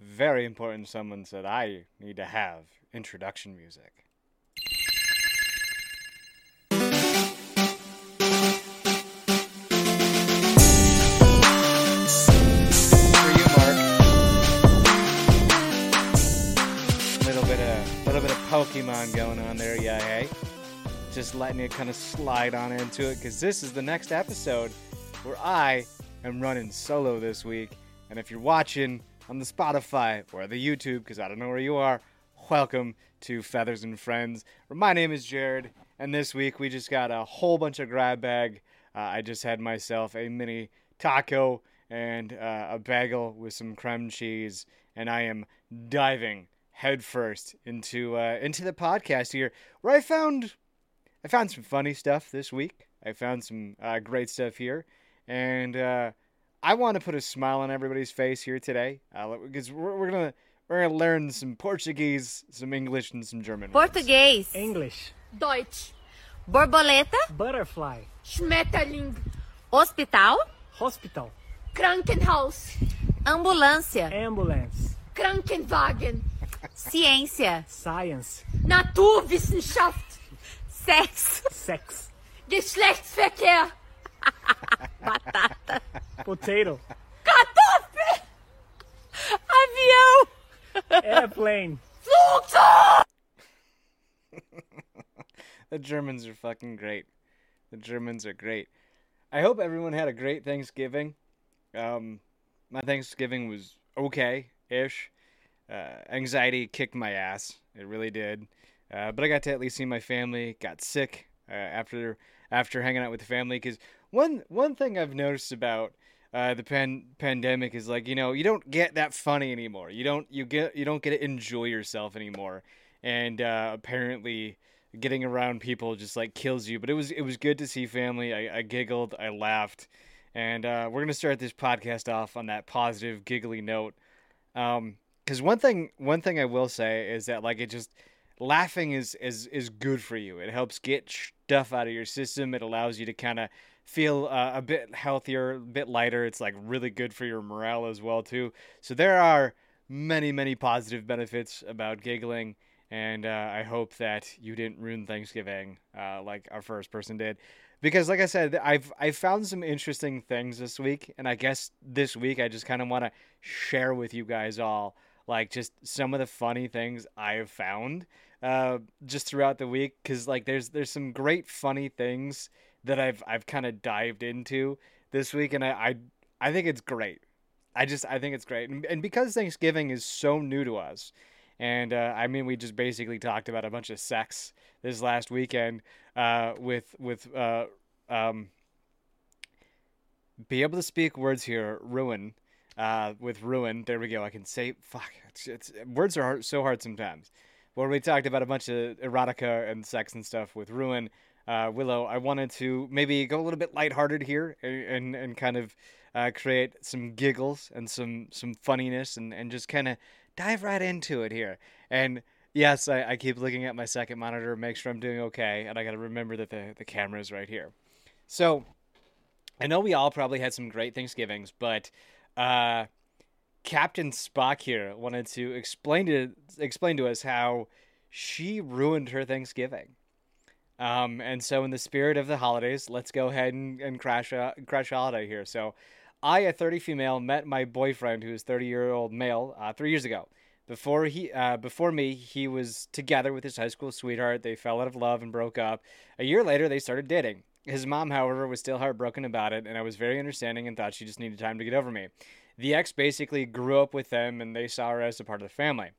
very important someone said I need to have introduction music. Little bit of Pokemon going on there, yeah, hey. Just letting it kind of slide on into it, because this is the next episode where I am running solo this week. And if you're watching on the Spotify or the YouTube, because I don't know where you are, welcome to Feathers and Friends. My name is Jared, and this week we just got a whole bunch of grab bag. Uh, I just had myself a mini taco and uh, a bagel with some creme cheese, and I am diving headfirst into uh, into the podcast here, where I found I found some funny stuff this week. I found some uh, great stuff here, and uh, I want to put a smile on everybody's face here today uh, because we're, we're gonna we're gonna learn some Portuguese, some English, and some German. words. English. Deutsch. Borboleta. Butterfly. Schmetterling. Hospital. Hospital. Krankenhaus. Ambulância. Ambulance. Krankenwagen. Ciência. Science. Naturwissenschaft. Sexo. Sex. Geschlechtsverkehr. Batata. Potato. Kartoffel. Avião. Airplane. Flugzeug. The Germans are fucking great. The Germans are great. I hope everyone had a great Thanksgiving. Um, my Thanksgiving was okay ish. Uh, anxiety kicked my ass. It really did. Uh, but I got to at least see my family. Got sick uh, after after hanging out with the family. Because one one thing I've noticed about uh, the pan- pandemic is like you know you don't get that funny anymore. You don't you get you don't get to enjoy yourself anymore. And uh, apparently, getting around people just like kills you. But it was it was good to see family. I, I giggled, I laughed, and uh, we're gonna start this podcast off on that positive, giggly note. Um, because one thing one thing I will say is that like it just laughing is is is good for you. It helps get stuff out of your system. It allows you to kind of feel uh, a bit healthier, a bit lighter. It's like really good for your morale as well too. So there are many many positive benefits about giggling and uh, I hope that you didn't ruin Thanksgiving uh, like our first person did, because like I said, I've I found some interesting things this week, and I guess this week I just kind of want to share with you guys all like just some of the funny things I have found uh, just throughout the week, because like there's there's some great funny things that I've I've kind of dived into this week, and I, I I think it's great. I just I think it's great, and, and because Thanksgiving is so new to us and uh, I mean, we just basically talked about a bunch of sex this last weekend uh, with with uh, um, be able to speak words here. Ruin uh, with ruin. There we go. I can say fuck. It's, it's words are hard, so hard sometimes. Where we talked about a bunch of erotica and sex and stuff with ruin. Uh, Willow, I wanted to maybe go a little bit lighthearted here and and, kind of uh, create some giggles and some some funniness and, and just kind of dive right into it here. And yes, I, I keep looking at my second monitor, make sure I'm doing okay, and I got to remember that the, the camera is right here. So I know we all probably had some great Thanksgivings, but uh, Captain Spock here wanted to explain to explain to us how she ruined her Thanksgiving. Um, and so, in the spirit of the holidays, let's go ahead and, and crash a crash holiday here. So, I, a 30 female, met my boyfriend, who is 30 year old male, uh, three years ago. Before he, uh, before me, he was together with his high school sweetheart. They fell out of love and broke up. A year later, they started dating. His mom, however, was still heartbroken about it, and I was very understanding and thought she just needed time to get over me. The ex basically grew up with them, and they saw her as a part of the family.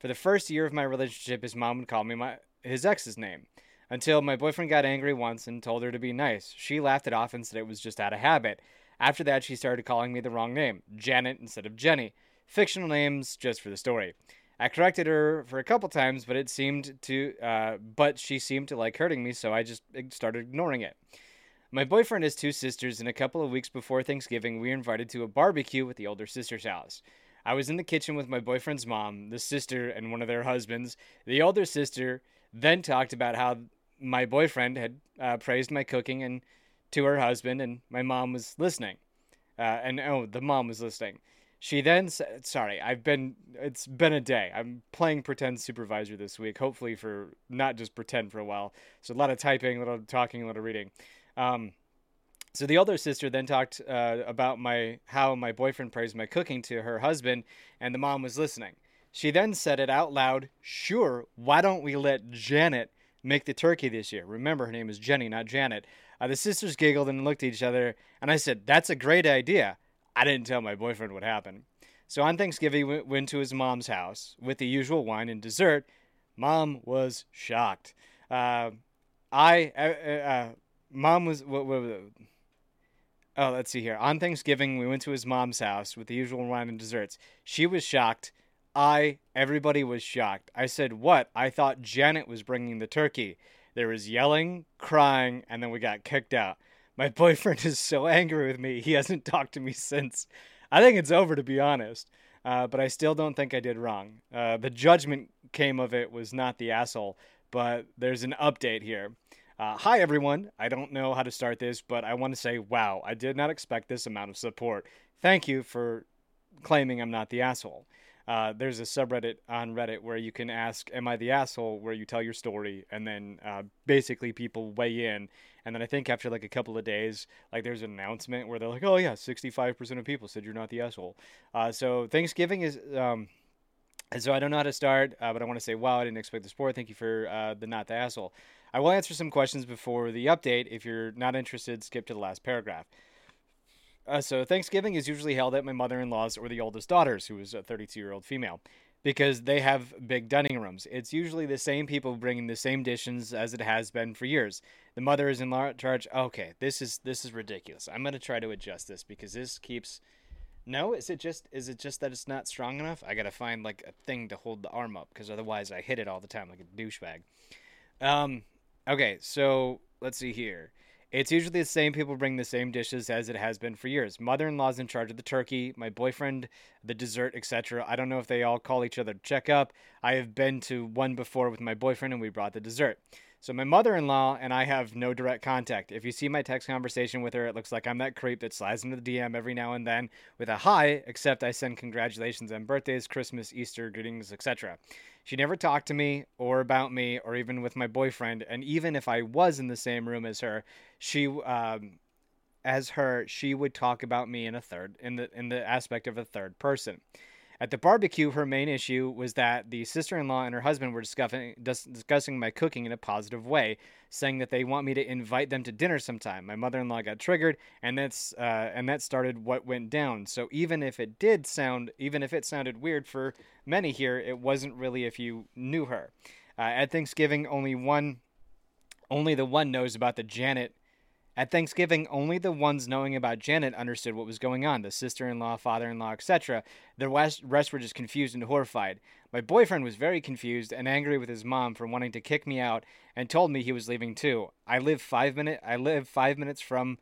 For the first year of my relationship, his mom would call me my his ex's name. Until my boyfriend got angry once and told her to be nice. She laughed it off and said it was just out of habit. After that, she started calling me the wrong name, Janet instead of Jenny. Fictional names just for the story. I corrected her for a couple times, but it seemed to, uh, but she seemed to like hurting me, so I just started ignoring it. My boyfriend has two sisters, and a couple of weeks before Thanksgiving, we were invited to a barbecue at the older sister's house. I was in the kitchen with my boyfriend's mom, the sister, and one of their husbands. The older sister then talked about how my boyfriend had uh, praised my cooking and to her husband, and my mom was listening. Uh, and oh, the mom was listening. She then said, "Sorry, I've been. It's been a day. I'm playing pretend supervisor this week. Hopefully for not just pretend for a while. So a lot of typing, a of talking, a of reading." Um, so the older sister then talked uh, about my how my boyfriend praised my cooking to her husband, and the mom was listening. She then said it out loud. Sure, why don't we let Janet make the turkey this year? Remember, her name is Jenny, not Janet. Uh, the sisters giggled and looked at each other, and I said, "That's a great idea." I didn't tell my boyfriend what happened. So on Thanksgiving, we went to his mom's house with the usual wine and dessert. Mom was shocked. Uh, I, uh, uh, mom was. What, what, what, oh, let's see here. On Thanksgiving, we went to his mom's house with the usual wine and desserts. She was shocked. I, everybody was shocked. I said, What? I thought Janet was bringing the turkey. There was yelling, crying, and then we got kicked out. My boyfriend is so angry with me. He hasn't talked to me since. I think it's over, to be honest. Uh, but I still don't think I did wrong. Uh, the judgment came of it was not the asshole, but there's an update here. Uh, hi, everyone. I don't know how to start this, but I want to say, wow, I did not expect this amount of support. Thank you for claiming I'm not the asshole. Uh, there's a subreddit on Reddit where you can ask, Am I the asshole? where you tell your story, and then uh, basically people weigh in. And then I think after like a couple of days, like there's an announcement where they're like, Oh, yeah, 65% of people said you're not the asshole. Uh, so Thanksgiving is. Um, so I don't know how to start, uh, but I want to say, wow, I didn't expect the support. Thank you for uh, the not the asshole. I will answer some questions before the update. If you're not interested, skip to the last paragraph. Uh, so Thanksgiving is usually held at my mother-in-law's or the oldest daughter's, who is a 32-year-old female, because they have big dining rooms. It's usually the same people bringing the same dishes as it has been for years. The mother is in charge. Okay, this is this is ridiculous. I'm gonna try to adjust this because this keeps. No, is it just is it just that it's not strong enough? I gotta find like a thing to hold the arm up because otherwise I hit it all the time like a douchebag. Um, okay, so let's see here. It's usually the same people bring the same dishes as it has been for years. Mother-in-law's in charge of the turkey, my boyfriend the dessert, etc. I don't know if they all call each other to check up. I have been to one before with my boyfriend and we brought the dessert. So my mother-in-law and I have no direct contact. If you see my text conversation with her, it looks like I'm that creep that slides into the DM every now and then with a hi, except I send congratulations on birthdays, Christmas, Easter, greetings, etc. She never talked to me or about me or even with my boyfriend. And even if I was in the same room as her, she, um, as her, she would talk about me in a third, in the in the aspect of a third person. At the barbecue, her main issue was that the sister-in-law and her husband were discussing discussing my cooking in a positive way, saying that they want me to invite them to dinner sometime. My mother-in-law got triggered, and that's uh, and that started what went down. So even if it did sound, even if it sounded weird for many here, it wasn't really if you knew her. Uh, at Thanksgiving, only one, only the one knows about the Janet at Thanksgiving, only the ones knowing about Janet understood what was going on the sister in law, father in law, etc. The rest were just confused and horrified. My boyfriend was very confused and angry with his mom for wanting to kick me out and told me he was leaving too. I live five minute I live five minutes from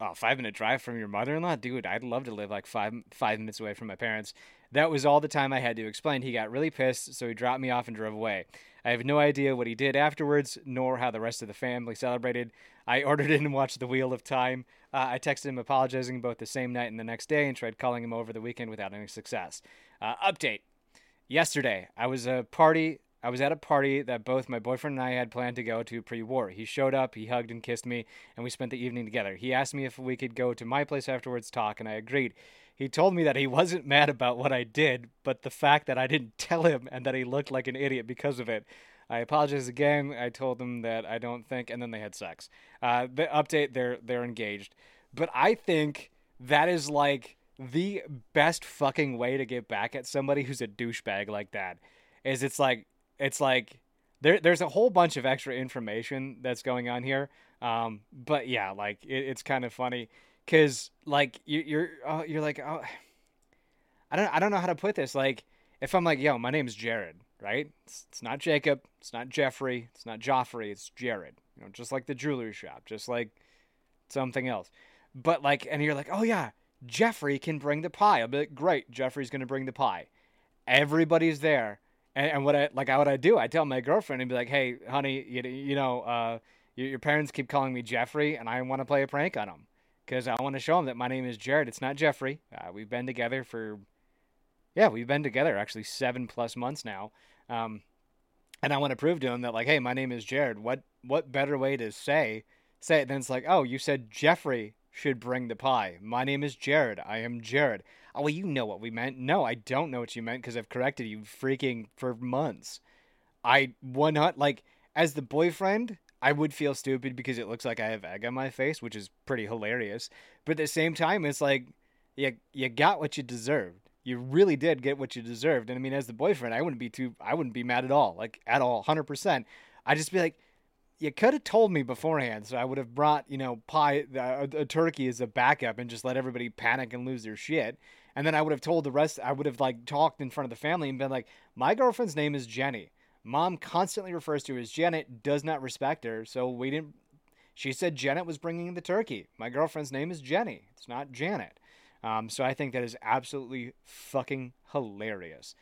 oh, five minute drive from your mother in law? Dude, I'd love to live like five five minutes away from my parents. That was all the time I had to explain. He got really pissed, so he dropped me off and drove away. I have no idea what he did afterwards, nor how the rest of the family celebrated. I ordered in and watched The Wheel of Time. Uh, I texted him apologizing both the same night and the next day and tried calling him over the weekend without any success. Uh, update. Yesterday, I was a party. I was at a party that both my boyfriend and I had planned to go to pre-war. He showed up, he hugged and kissed me, and we spent the evening together. He asked me if we could go to my place afterwards talk, and I agreed. He told me that he wasn't mad about what I did, but the fact that I didn't tell him and that he looked like an idiot because of it. I apologize again. I told them that I don't think, and then they had sex. Uh, the update, they're they're engaged, but I think that is like the best fucking way to get back at somebody who's a douchebag like that. Is it's like it's like there there's a whole bunch of extra information that's going on here. Um, but yeah, like it, it's kind of funny because like you, you're oh, you're like oh, I don't I don't know how to put this. Like if I'm like yo, my name's Jared right? It's, it's not Jacob, it's not Jeffrey, it's not Joffrey, it's Jared. You know, just like the jewelry shop, just like something else. But like, and you're like, oh yeah, Jeffrey can bring the pie. I'll be like, great, Jeffrey's gonna bring the pie. Everybody's there, and, and what I like, what I do, I tell my girlfriend and be like, hey, honey, you, you know, uh, your, your parents keep calling me Jeffrey, and I want to play a prank on them because I want to show them that my name is Jared. It's not Jeffrey. Uh, we've been together for yeah, we've been together actually seven plus months now. Um, and I want to prove to him that like, hey, my name is Jared. What what better way to say say it than it's like, oh, you said Jeffrey should bring the pie. My name is Jared. I am Jared. Oh, well, you know what we meant. No, I don't know what you meant because I've corrected you freaking for months. I one not like as the boyfriend, I would feel stupid because it looks like I have egg on my face, which is pretty hilarious. But at the same time, it's like you you got what you deserved. You really did get what you deserved. And I mean, as the boyfriend, I wouldn't be too I wouldn't be mad at all, like at all, hundred percent. I'd just be like, you could have told me beforehand, so I would have brought you know pie a, uh, a turkey as a backup and just let everybody panic and lose their shit. And then I would have told the rest. I would have like talked in front of the family and been like, my girlfriend's name is Jenny. Mom constantly refers to her as Janet, does not respect her, so we didn't. She said Janet was bringing the turkey. My girlfriend's name is Jenny. It's not Janet. Um, so I think that is absolutely fucking hilarious.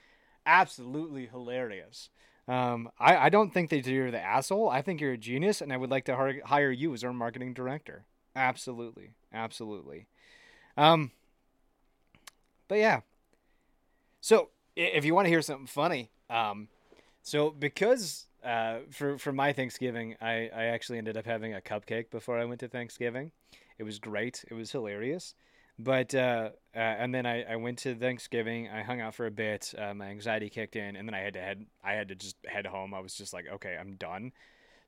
Absolutely hilarious. Um, I, I don't think that you're the asshole. I think you're a genius, and I would like to har- hire you as our marketing director. Absolutely. Absolutely. Um, but yeah. So if you want to hear something funny, um, so because uh, for for my Thanksgiving, I, I actually ended up having a cupcake before I went to Thanksgiving. It was great. It was hilarious. But uh, uh, and then I, I went to Thanksgiving. I hung out for a bit. Uh, my anxiety kicked in, and then I had to head. I had to just head home. I was just like, okay, I'm done.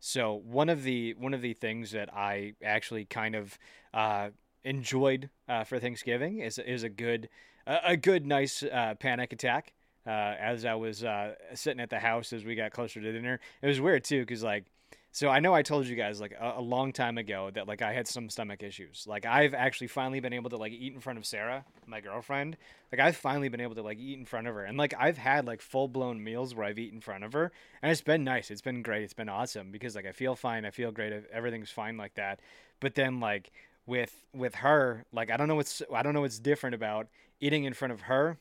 So one of the one of the things that I actually kind of uh, enjoyed uh, for Thanksgiving is is a good a, good nice uh, panic attack. Uh, as I was uh, sitting at the house as we got closer to dinner, it was weird too because like so I know I told you guys like a, a long time ago that like I had some stomach issues. Like I've actually finally been able to like eat in front of Sarah, my girlfriend. Like I've finally been able to like eat in front of her. And like I've had like full blown meals where I've eaten in front of her. And it's been nice. It's been great. It's been awesome because like I feel fine. I feel great. Everything's fine like that. But then like with with her, like I don't know what's I don't know what's different about eating in front of her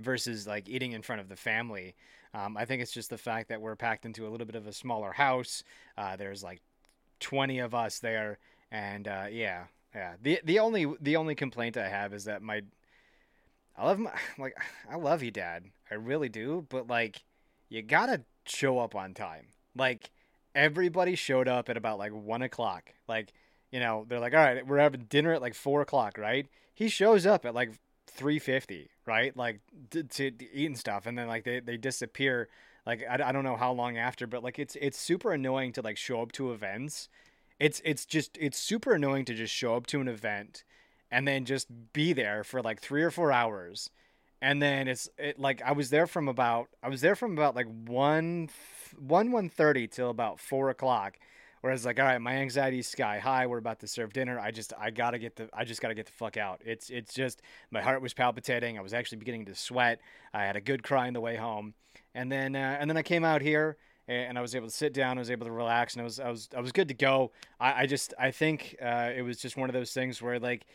versus like eating in front of the family. Um, I think it's just the fact that we're packed into a little bit of a smaller house. Uh, there's like 20 of us there, and uh, yeah, yeah. The the only the only complaint I have is that my I love my like I love you, Dad. I really do, but like you gotta show up on time. Like everybody showed up at about like one o'clock. Like you know they're like, all right, we're having dinner at like four o'clock, right? He shows up at like 350 right? Like to, to, eat and stuff and then like they, they disappear. Like I, I don't know how long after but like it's it's super annoying to like show up to events. It's it's just it's super annoying to just show up to an event and then just be there for like three or four hours. And then it's it like i was there from about i was there from about like 1 1 1 30 till about 4 o'clock Whereas like, all right, my anxiety's sky high. We're about to serve dinner. I just I gotta get the I just gotta get the fuck out. It's it's just my heart was palpitating. I was actually beginning to sweat. I had a good cry on the way home, and then uh, and then I came out here and I was able to sit down. I was able to relax, and I was I was I was good to go. I, I just I think uh, it was just one of those things where like.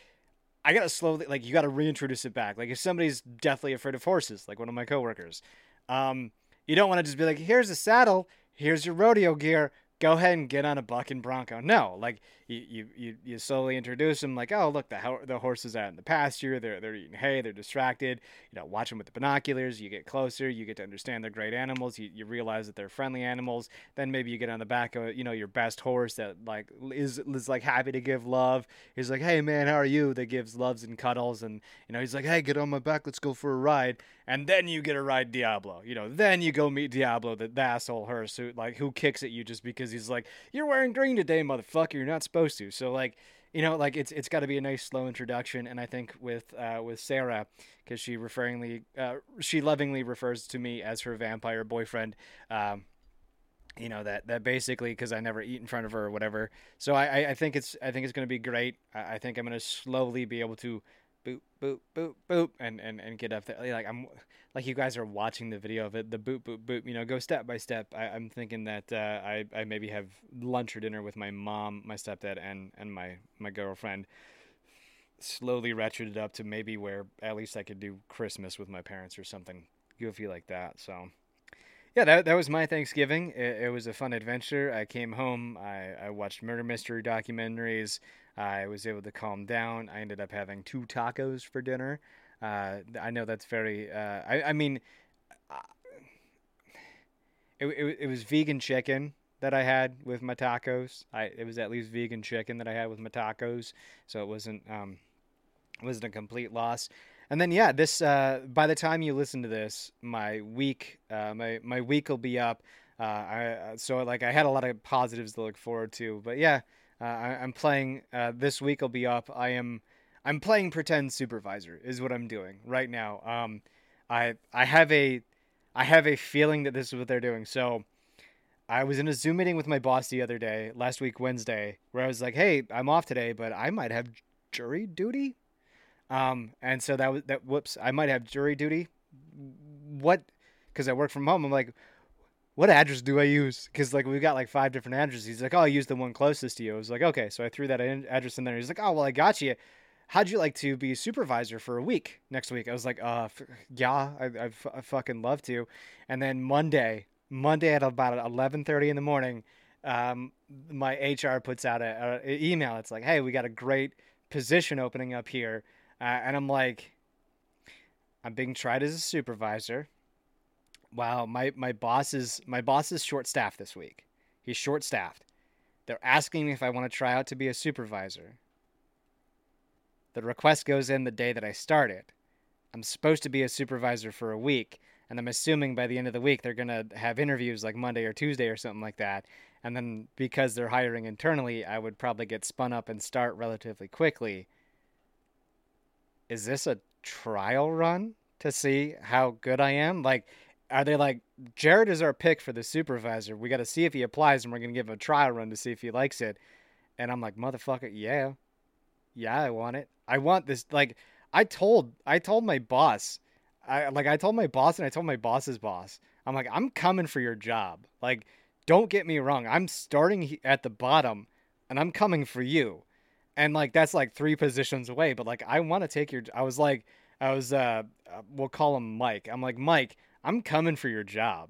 I gotta slowly like you gotta reintroduce it back. Like if somebody's deathly afraid of horses, like one of my coworkers, um, you don't want to just be like, "Here's a saddle, here's your rodeo gear, go ahead and get on a bucking bronco. No, like you, you, you, you slowly introduce them, like, oh, look, the ho- the horses out in the pasture. They're they're eating hay. They're distracted. You know, watch them with the binoculars. You get closer. You get to understand they're great animals. You, you realize that they're friendly animals. Then maybe you get on the back of you know your best horse that like is is like happy to give love. He's like, hey man, how are you? That gives loves and cuddles, and you know he's like, hey, get on my back. Let's go for a ride. And then you get to ride Diablo. You know, then you go meet Diablo, the, the asshole who like who kicks at you just because he's like, you're wearing green today, motherfucker. You're not supposed to. So like, you know, like it's it's got to be a nice slow introduction. And I think with uh, with Sarah, because she referringly uh, she lovingly refers to me as her vampire boyfriend. Um, you know that that basically because I never eat in front of her or whatever. So I I, think it's I think it's gonna be great. I, I think I'm gonna slowly be able to boop boop boop boop and and and get up there like i'm like you guys are watching the video of it the boop boop boop you know go step by step I, i'm thinking that uh, i i maybe have lunch or dinner with my mom my stepdad and and my my girlfriend slowly ratcheted up to maybe where at least i could do christmas with my parents or something goofy like that so yeah, that, that was my Thanksgiving. It, it was a fun adventure. I came home. I, I watched murder mystery documentaries. I was able to calm down. I ended up having two tacos for dinner. Uh, I know that's very. Uh, I I mean, uh, it, it it was vegan chicken that I had with my tacos. I it was at least vegan chicken that I had with my tacos, so it wasn't um wasn't a complete loss. And then yeah, this uh, by the time you listen to this, my week uh, my my week will be up. Uh, I uh, so like I had a lot of positives to look forward to, but yeah, uh, I, I'm playing. Uh, this week will be up. I am I'm playing pretend supervisor is what I'm doing right now. Um, I I have a I have a feeling that this is what they're doing. So I was in a Zoom meeting with my boss the other day, last week Wednesday, where I was like, "Hey, I'm off today, but I might have jury duty." Um, and so that was that. Whoops, I might have jury duty. What? Because I work from home. I'm like, what address do I use? Because like we've got like five different addresses. He's like, oh, I use the one closest to you. I was like, okay. So I threw that address in there. He's like, oh, well, I got you. How'd you like to be supervisor for a week next week? I was like, uh, f- yeah, I, I, f- I fucking love to. And then Monday, Monday at about 11:30 in the morning, um, my HR puts out a, a email. It's like, hey, we got a great position opening up here, uh, and I'm like, I'm being tried as a supervisor. Wow, my my boss is my boss is short staffed this week. He's short staffed. They're asking me if I want to try out to be a supervisor. The request goes in the day that I started. I'm supposed to be a supervisor for a week, and I'm assuming by the end of the week they're going to have interviews like Monday or Tuesday or something like that. And then because they're hiring internally, I would probably get spun up and start relatively quickly. Is this a trial run to see how good I am? Like, are they like, Jared is our pick for the supervisor. We got to see if he applies and we're to give him a trial run to see if he likes it. And I'm like, motherfucker, yeah. Yeah, I want it. I want this. Like, I told, I told my boss, I like, I told my boss and I told my boss's boss, I'm like, I'm coming for your job. Like, don't get me wrong. I'm starting at the bottom and I'm coming for you. And like, that's like three positions away. But like, I want to take your, I was like, I was, uh, uh, we'll call him Mike. I'm like, Mike, I'm coming for your job.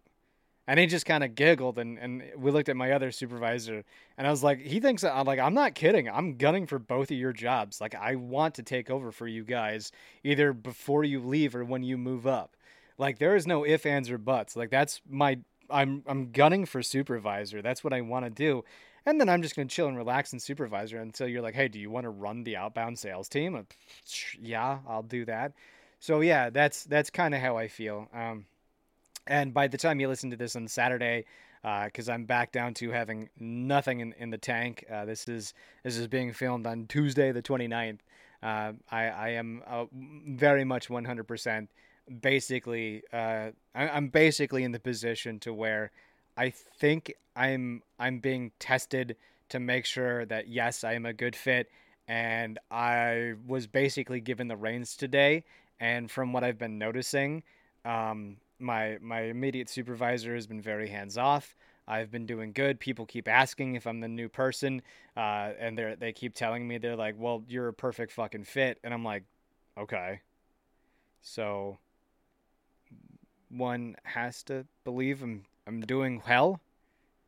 And he just kind of giggled, and, and we looked at my other supervisor, and I was like, he thinks I'm like, I'm not kidding. I'm gunning for both of your jobs. Like, I want to take over for you guys, either before you leave or when you move up. Like, there is no ifs, ands, or buts. Like, that's my, I'm, I'm gunning for supervisor. That's what I want to do. And then I'm just gonna chill and relax and supervisor until you're like, hey, do you want to run the outbound sales team? Uh, Yeah, I'll do that. So yeah, that's that's kind of how I feel. Um, and by the time you listen to this on Saturday, because I'm back down to having nothing in, in the tank. Uh, this is this is being filmed on Tuesday, the 29th. Uh, I I am uh, very much 100% basically. Uh, I, I'm basically in the position to where I think I'm I'm being tested to make sure that yes, I am a good fit. And I was basically given the reins today, and from what I've been noticing, um, my my immediate supervisor has been very hands off. I've been doing good. People keep asking if I'm the new person, uh, and they they keep telling me they're like, "Well, you're a perfect fucking fit," and I'm like, "Okay." So one has to believe I'm I'm doing well.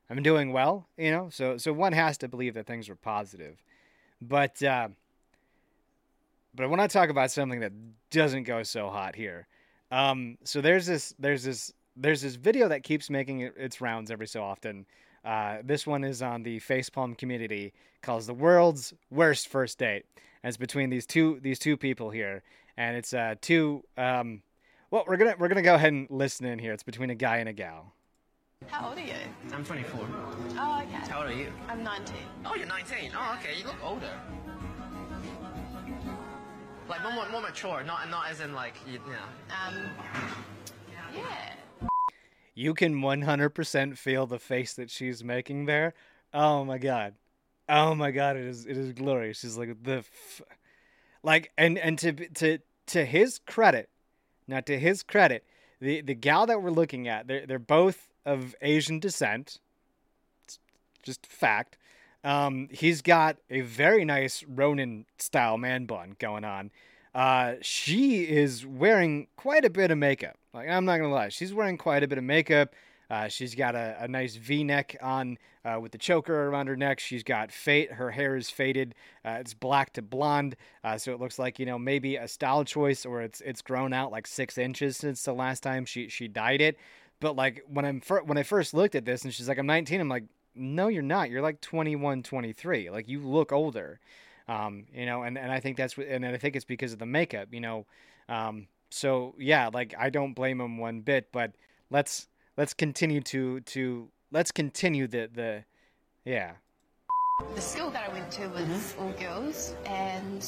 I'm doing well, you know. So so one has to believe that things are positive, but uh, but when I talk about something that doesn't go so hot here, um, so there's this there's this there's this video that keeps making its rounds every so often. Uh, this one is on the facepalm community calls the world's worst first date. And it's between these two these two people here, and it's uh two um. Well, we're gonna we're gonna go ahead and listen in here. It's between a guy and a gal. How old are you? I'm 24. Oh, okay. How old are you? I'm 19. Oh, you're 19. Oh, okay. You look older. Like more, more, more mature, not not as in like you, you know. Um, yeah. You can 100% feel the face that she's making there. Oh my god. Oh my god, it is it is glorious. She's like the f- like and and to to to his credit, now to his credit, the the gal that we're looking at, they're they're both of Asian descent. It's just fact. Um, he's got a very nice Ronin style man bun going on. Uh, she is wearing quite a bit of makeup. Like I'm not gonna lie, she's wearing quite a bit of makeup. Uh, she's got a, a nice V-neck on uh, with the choker around her neck. She's got fate. Her hair is faded. Uh, it's black to blonde, uh, so it looks like you know maybe a style choice, or it's it's grown out like six inches since the last time she she dyed it. But like when I'm fir- when I first looked at this, and she's like, "I'm 19," I'm like, "No, you're not. You're like 21, 23. Like you look older." Um, you know, and, and I think that's what, and I think it's because of the makeup, you know. Um, so yeah, like I don't blame him one bit, but let's let's continue to to let's continue the the yeah. The school that I went to was all girls, and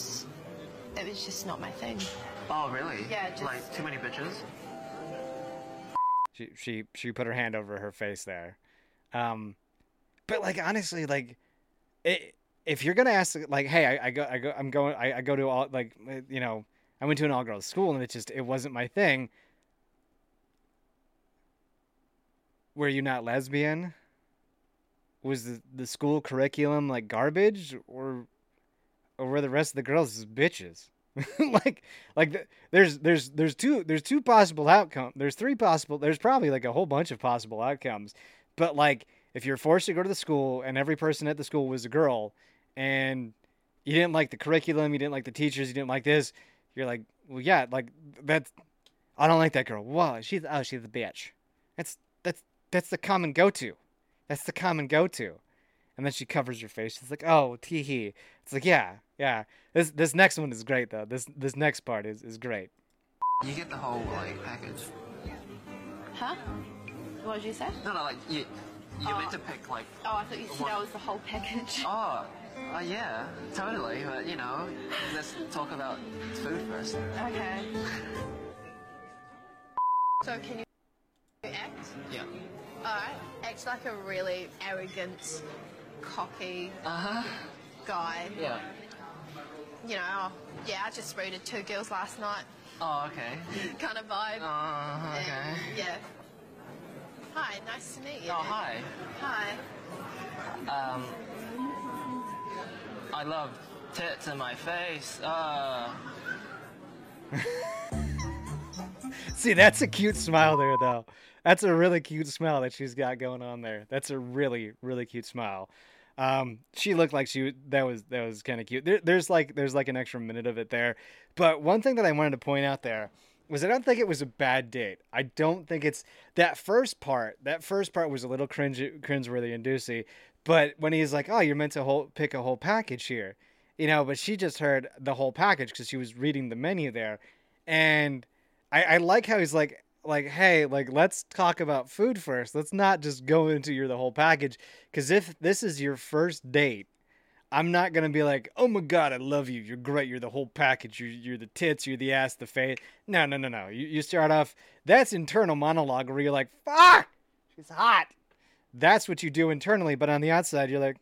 it was just not my thing. Oh, really? Yeah, just- Like, too many bitches? She she she put her hand over her face there. Um but like honestly like it, if you're gonna ask like hey I, I go I go I'm going I, I go to all like uh, you know I went to an all girls school and it just it wasn't my thing. Were you not lesbian? Was the, the school curriculum like garbage or or were the rest of the girls bitches? like like th- there's there's there's two there's two possible outcomes. There's three possible there's probably like a whole bunch of possible outcomes. But like if you're forced to go to the school and every person at the school was a girl and you didn't like the curriculum, you didn't like the teachers, you didn't like this, you're like, well yeah, like that's I don't like that girl. Whoa, she's oh she's a bitch. That's that's that's the common go to. That's the common go to. And then she covers her face. She's like, "Oh, tee hee." It's like, "Yeah, yeah." This this next one is great though. This this next part is is great. You get the whole, like, package. Huh? What did you say? No, no, like, you, you're meant to pick, like, Oh, I thought you said What? that was the whole package. oh, uh, yeah, totally, but, you know, let's talk about food first. Okay. So can you act? Yeah. Alright. Act like a really arrogant, cocky Uh-huh. guy. Yeah. You know, oh, yeah, I just rated two girls last night Oh, okay. kind of vibe. Uh, okay. And, yeah. Hi, nice to meet you. Oh, hi. Hi. Um, I love tits in my face. Uh, See, that's a cute smile there though. That's a really cute smile that she's got going on there. That's a really really cute smile. Um, she looked like she that was that was kind of cute. There, there's like there's like an extra minute of it there. But one thing that I wanted to point out there was I don't think it was a bad date. I don't think it's that first part. That first part was a little cringe cringeworthy and doozy. But when he's like, "Oh, you're meant to whole, pick a whole package here," you know, but she just heard the whole package because she was reading the menu there, and I, I like how he's like, like, hey, like, let's talk about food first. Let's not just go into your the whole package. Because if this is your first date, I'm not gonna be like, oh my god, I love you. You're great. You're the whole package. You're, you're the tits. You're the ass. The face. No, no, no, no. You, you start off. That's internal monologue where you're like, fuck, she's hot. That's what you do internally. But on the outside, you're like,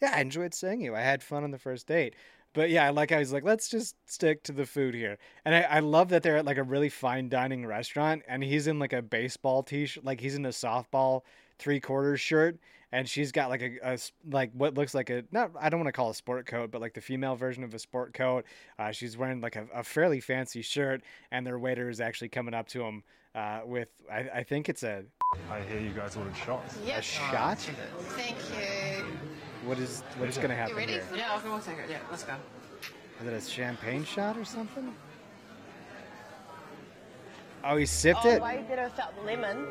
yeah, I enjoyed seeing you. I had fun on the first date. But yeah, I like how he's like, let's just stick to the food here. And I, I love that they're at like a really fine dining restaurant and he's in like a baseball t shirt, like he's in a softball three quarters shirt. And she's got like a like what looks like a not I don't want to call it a sport coat, but like the female version of a sport coat. Uh, she's wearing like a, a fairly fancy shirt, and their waiter is actually coming up to him uh, with I, I think it's a, I hear you guys ordered shots. Yep. a shot. Thank you. What is what is gonna happen ready here? yeah, okay, we'll take it. Yeah, let's go. Is it a champagne shot or something? Oh, he sipped Oh, it. way better without the lemon.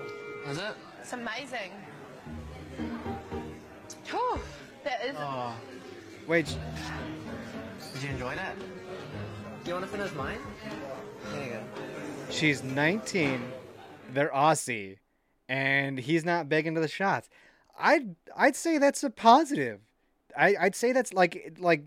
Is it? It's amazing. Whew, that is. Oh, Wait, did you enjoy that? You want to finish mine? There you go. she's 19. They're Aussie, and he's not big into the shots. I'd I'd say that's a positive. I I'd say that's like like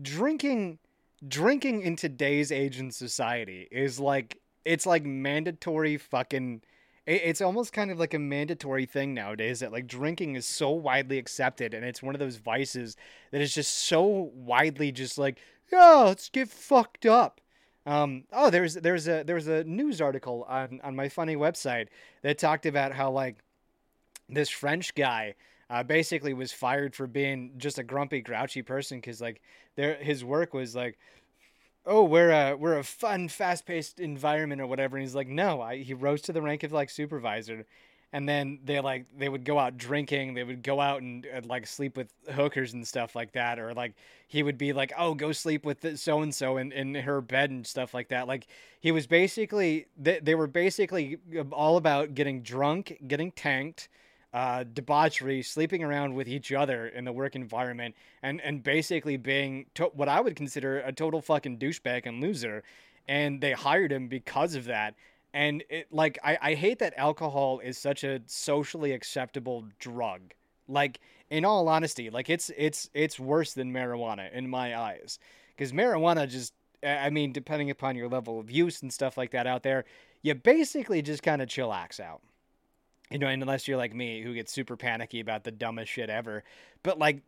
drinking drinking in today's age in society is like it's like mandatory fucking it- it's almost kind of like a mandatory thing nowadays that like drinking is so widely accepted and it's one of those vices that is just so widely just like yeah let's get fucked up. Um, oh there's there's a there's a news article on on my funny website that talked about how like this French guy uh, basically was fired for being just a grumpy, grouchy person because like there his work was like, oh, we're a we're a fun, fast paced environment or whatever. And he's like, no, I, he rose to the rank of like supervisor, and then they like they would go out drinking. They would go out and, and like sleep with hookers and stuff like that. Or like he would be like oh go sleep with so and so in in her bed and stuff like that. Like he was basically they, they were basically um, all about getting drunk getting tanked uh, debauchery, sleeping around with each other in the work environment, and and basically being to- what I would consider a total fucking douchebag and loser. And they hired him because of that. And it like I, I hate that alcohol is such a socially acceptable drug. Like in all honesty, like it's it's it's worse than marijuana in my eyes. Because marijuana just I mean, depending upon your level of use and stuff like that out there, you basically just kind of chillax out you know, unless you're like me who gets super panicky about the dumbest shit ever. But like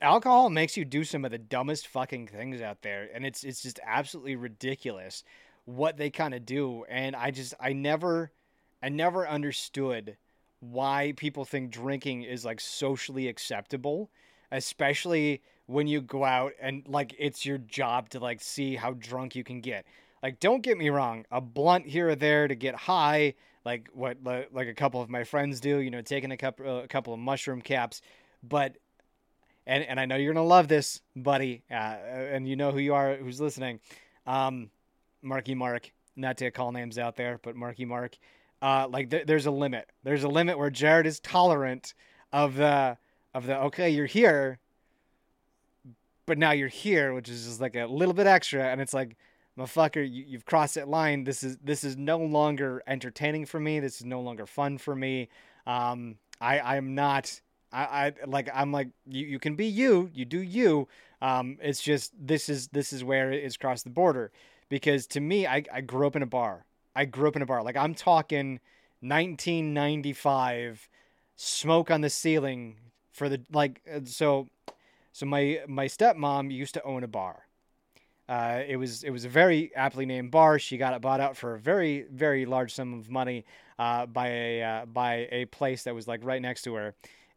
alcohol makes you do some of the dumbest fucking things out there and it's it's just absolutely ridiculous what they kind of do and I just I never I never understood why people think drinking is like socially acceptable, especially when you go out and like it's your job to like see how drunk you can get. Like don't get me wrong, a blunt here or there to get high like what like a couple of my friends do, you know, taking a couple a couple of mushroom caps, but and and I know you're gonna love this, buddy, uh, and you know who you are, who's listening, um, Marky Mark. Not to call names out there, but Marky Mark. Uh, like th- there's a limit. There's a limit where Jared is tolerant of the of the okay, you're here, but now you're here, which is just like a little bit extra, and it's like motherfucker, you, you've crossed that line. This is this is no longer entertaining for me. This is no longer fun for me. Um, I I'm not. I, I like I'm like you, you can be you you do you um it's just this is this is where it's crossed the border because to me I, I grew up in a bar I grew up in a bar like I'm talking 1995 smoke on the ceiling for the like uh, so so my my stepmom used to own a bar uh, it was it was a very aptly named bar. She got it bought out for a very very large sum of money uh, by a uh, by a place that was like right next to her.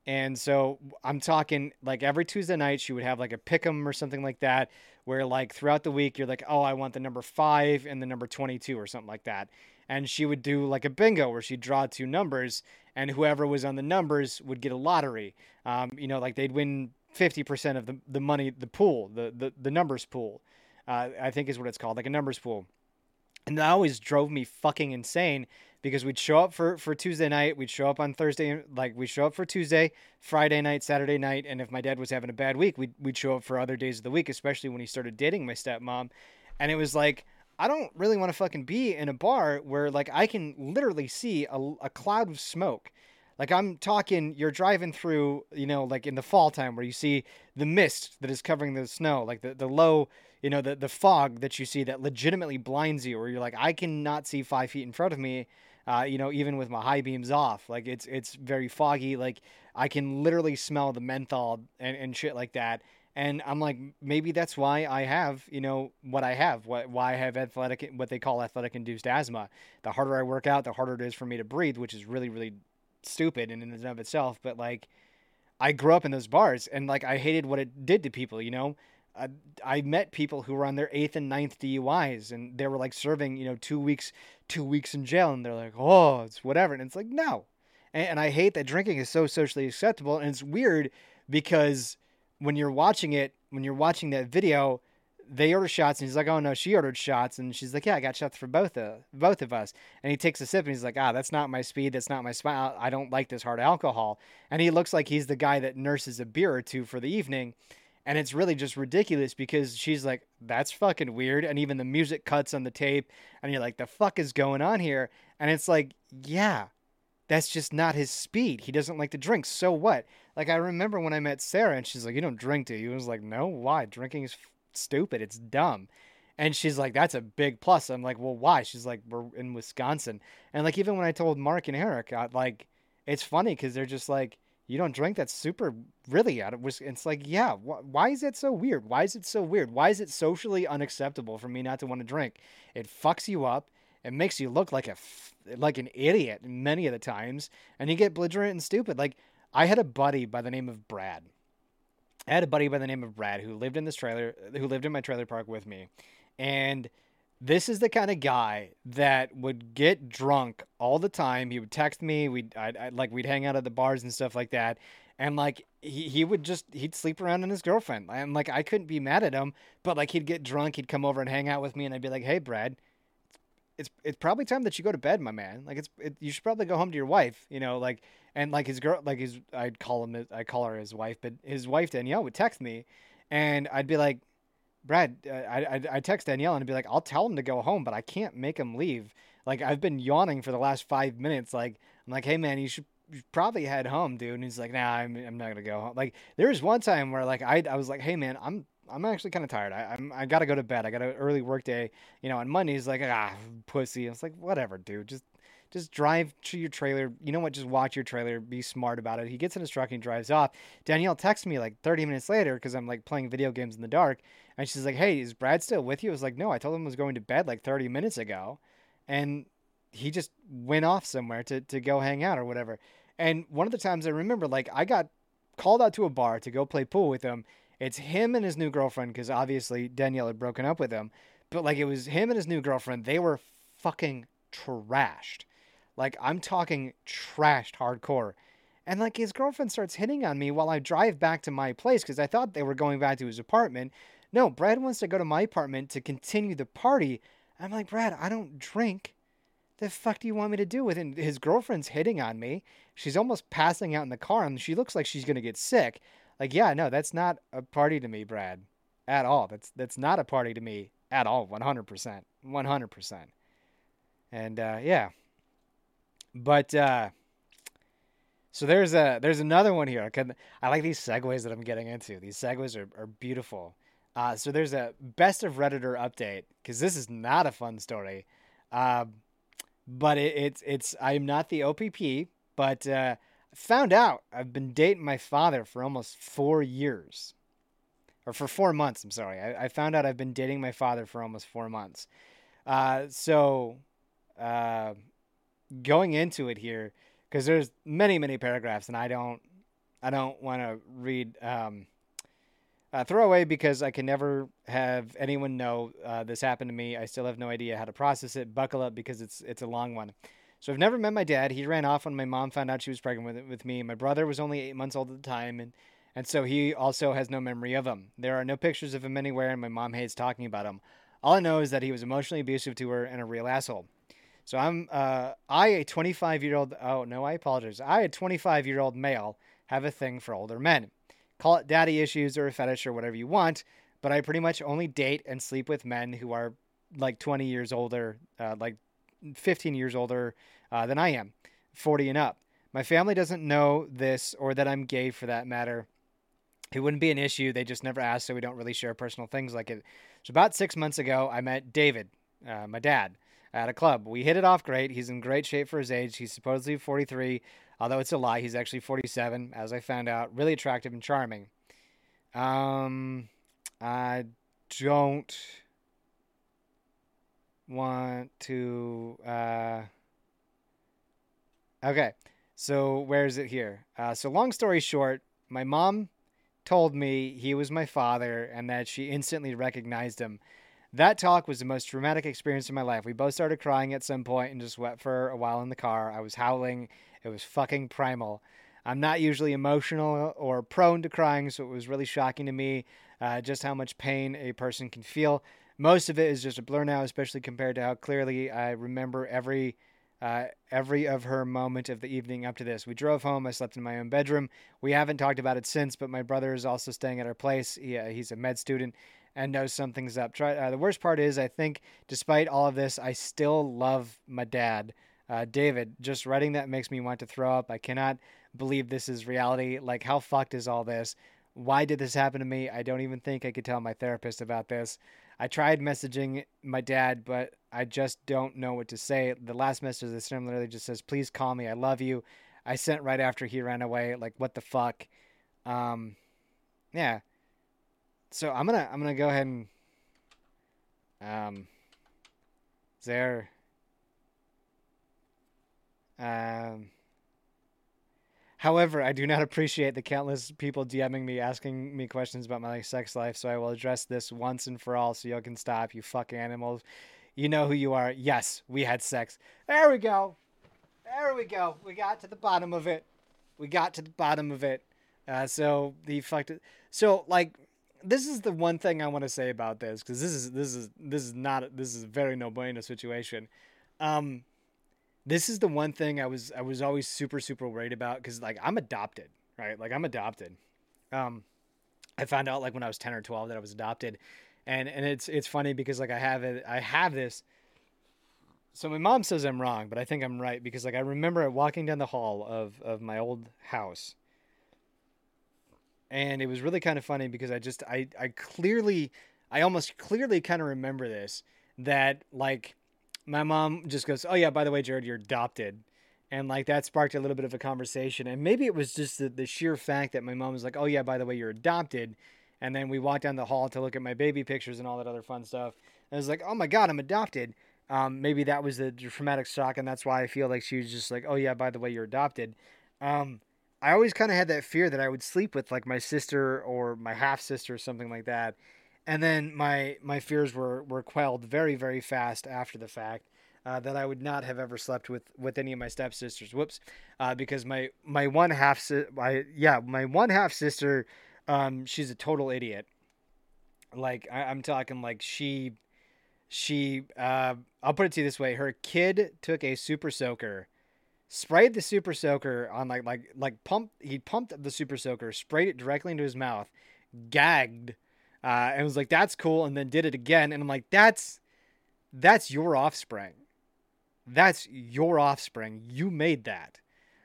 And so I'm talking like every Tuesday night she would have like a pick'em or something like that, where like throughout the week you're like, oh, I want the number five and the number 22 or something like that. And she would do like a bingo where she'd draw two numbers, and whoever was on the numbers would get a lottery. Um, you know, like they'd win 50% of the, the money, the pool, the, the, the numbers pool uh, I think is what it's called, like a numbers pool. And that always drove me fucking insane because we'd show up for, for Tuesday night, we'd show up on Thursday, like we'd show up for Tuesday, Friday night, Saturday night, and if my dad was having a bad week, we'd, we'd show up for other days of the week, especially when he started dating my stepmom. And it was like, I don't really want to fucking be in a bar where like I can literally see a, a cloud of smoke. Like I'm talking, you're driving through, you know, like in the fall time where you see the mist that is covering the snow, like the, the low, you know, the, the fog that you see that legitimately blinds you, where you're like, I cannot see five feet in front of me, uh, you know, even with my high beams off. Like it's it's very foggy. Like I can literally smell the menthol and, and shit like that. And I'm like, maybe that's why I have, you know, what I have, what, why I have athletic, what they call athletic induced asthma. The harder I work out, the harder it is for me to breathe, which is really, really stupid in and of itself. But like, I grew up in those bars and like I hated what it did to people, you know? I, I met people who were on their eighth and ninth DUIs, and they were like serving, you know, two weeks, two weeks in jail, and they're like, oh, it's whatever, and it's like no, and, and I hate that drinking is so socially acceptable, and it's weird because when you're watching it, when you're watching that video, they order shots, and he's like, oh no, she ordered shots, and she's like, yeah, I got shots for both of both of us, and he takes a sip, and he's like, ah, that's not my speed, that's not my smile, I don't like this hard alcohol, and he looks like he's the guy that nurses a beer or two for the evening and it's really just ridiculous because she's like that's fucking weird. And even the music cuts on the tape and you're like the fuck is going on here? And it's like yeah that's just not his speed. He doesn't like to drink. So what? Like i remember when i met sarah and she's like you don't drink do you? I was like no why? Drinking is f- stupid. It's dumb. And she's like that's a big plus. I'm like well why? She's like we're in wisconsin. And like even when i told mark and eric I, like it's funny because they're just like you don't drink that's super really out of it's like yeah wh- why is that so weird? Why is it so weird? Why is it socially unacceptable for me not to want to drink? It fucks you up it makes you look like a f- like an idiot many of the times and you get belligerent and stupid. Like i had a buddy by the name of brad. I had a buddy by the name of brad who lived in this trailer who lived in my trailer park with me and this is the kind of guy that would get drunk all the time. He would text me. We'd I'd, I'd, like we'd hang out at the bars and stuff like that. And like he, he would just he'd sleep around on his girlfriend. And like I couldn't be mad at him, but like he'd get drunk, he'd come over and hang out with me, and I'd be like, "Hey, Brad, it's it's probably time that you go to bed, my man. Like it's it, you should probably go home to your wife, you know, like and like his girl, like his I'd call him I call her his wife, but his wife Danielle would text me, and I'd be like, Brad, uh, I I text Danielle and I'd be like, I'll tell him to go home, but I can't make him leave. Like I've been yawning for the last five minutes. Like I'm like, hey man, you should probably head home, dude. And he's like, nah, I'm I'm not gonna go home. Like there was one time where like I I was like, hey man, I'm I'm actually kind of tired. I, I'm I gotta go to bed. I got an early work day. You know, on Monday he's like, ah, pussy. I was like, whatever, dude. Just just drive to your trailer. You know what? Just watch your trailer. Be smart about it. He gets in his truck and drives off. Danielle texts me like 30 minutes later because I'm like playing video games in the dark, and she's like, "Hey, is Brad still with you?" I was like, "No, I told him I was going to bed like 30 minutes ago," and he just went off somewhere to to go hang out or whatever. And one of the times I remember, like, I got called out to a bar to go play pool with him. It's him and his new girlfriend because obviously Danielle had broken up with him. But like, it was him and his new girlfriend. They were fucking trashed. Like, I'm talking trashed hardcore. And like, his girlfriend starts hitting on me while I drive back to my place because I thought they were going back to his apartment. No, Brad wants to go to my apartment to continue the party. I'm like, Brad, I don't drink. The fuck do you want me to do with it? His girlfriend's hitting on me. She's almost passing out in the car and she looks like she's going to get sick. Like, yeah, no, that's not a party to me, Brad. At all. That's that's not a party to me at all. 100%. 100%. And uh, yeah. But uh, so there's a there's another one here. I, can, I like these segues that I'm getting into. These segues are, are beautiful. Uh, so there's a best of redditor update because this is not a fun story, uh, but it, it's it's I'm not the OPP, but uh, found out I've been dating my father for almost four years, or for four months. I'm sorry. I, I found out I've been dating my father for almost four months. Uh, so uh, going into it here, because there's many many paragraphs, and I don't I don't want to read. Um, uh, throwaway because I can never have anyone know uh, this happened to me. I still have no idea how to process it. Buckle up because it's it's a long one. So I've never met my dad. He ran off when my mom found out she was pregnant with with me. My brother was only eight months old at the time, and and so he also has no memory of him. There are no pictures of him anywhere, and my mom hates talking about him. All I know is that he was emotionally abusive to her and a real asshole. So I'm uh, I a 25 year old. Oh no, I apologize. I a 25 year old male have a thing for older men. Call it daddy issues or a fetish or whatever you want, but I pretty much only date and sleep with men who are like 20 years older, uh, like 15 years older uh, than I am, 40 and up. My family doesn't know this or that I'm gay for that matter. It wouldn't be an issue. They just never asked, so we don't really share personal things like it. So, about six months ago, I met David, uh, my dad, at a club. We hit it off great. He's in great shape for his age. He's supposedly 43, although it's a lie. He's actually 47, as I found out. Really attractive and charming. Um, I don't want to. Uh... Okay, so where is it here? Uh, so, long story short, my mom told me he was my father and that she instantly recognized him. That talk was the most traumatic experience of my life. We both started crying at some point and just wept for a while in the car. I was howling. It was fucking primal. I'm not usually emotional or prone to crying, so it was really shocking to me uh, just how much pain a person can feel. Most of it is just a blur now, especially compared to how clearly I remember every uh, every of her moment of the evening up to this. We drove home. I slept in my own bedroom. We haven't talked about it since, but my brother is also staying at our place. He, uh, he's a med student and knows something's up. Try, uh, the worst part is, I think, despite all of this, I still love my dad. Uh, David, just writing that makes me want to throw up. I cannot believe this is reality. Like, how fucked is all this? Why did this happen to me? I don't even think I could tell my therapist about this. I tried messaging my dad, but I just don't know what to say. The last message is similarly just says, "Please call me. I love you." I sent right after he ran away. Like, what the fuck? Um, yeah. So I'm gonna I'm gonna go ahead and um. There um. However, I do not appreciate the countless people DMing me asking me questions about my sex life, so I will address this once and for all so y'all can stop, you fuck animals. You know who you are. Yes, we had sex. There we go. There we go. We got to the bottom of it. We got to the bottom of it. Uh, so the fucked it. So like, this is the one thing I want to say about this because this is this is this is not this is a very no bueno situation. Um, this is the one thing I was I was always super super worried about because like I'm adopted, right? Like I'm adopted. Um, I found out like when I was ten or twelve that I was adopted, and and it's it's funny because like I have it I have this. So my mom says I'm wrong, but I think I'm right because like I remember walking down the hall of of my old house, and it was really kind of funny because I just I I clearly I almost clearly kind of remember this that like my mom just goes, "Oh yeah, by the way, Jared, you're adopted." And like that sparked a little bit of a conversation. And maybe it was just the, the sheer fact that my mom was like, "Oh yeah, by the way, you're adopted." And then we walked down the hall to look at my baby pictures and all that other fun stuff. And I was like, "Oh my god, I'm adopted." Um, maybe that was the traumatic shock, and that's why I feel like she was just like, "Oh yeah, by the way, you're adopted." Um, I always kind of had that fear that I would sleep with like my sister or my half sister or something like that, and then my my fears were were quelled very very fast after the fact. Uh, that I would not have ever slept with with any of my stepsisters. Whoops, uh, because my my one half si- my yeah my one half sister, um, she's a total idiot. Like I, I'm talking like she she uh, I'll put it to you this way: her kid took a super soaker, sprayed the super soaker on like like like pump he pumped the super soaker, sprayed it directly into his mouth, gagged, uh, and was like, "That's cool," and then did it again, and I'm like, "That's that's your offspring." that's your offspring. You made that.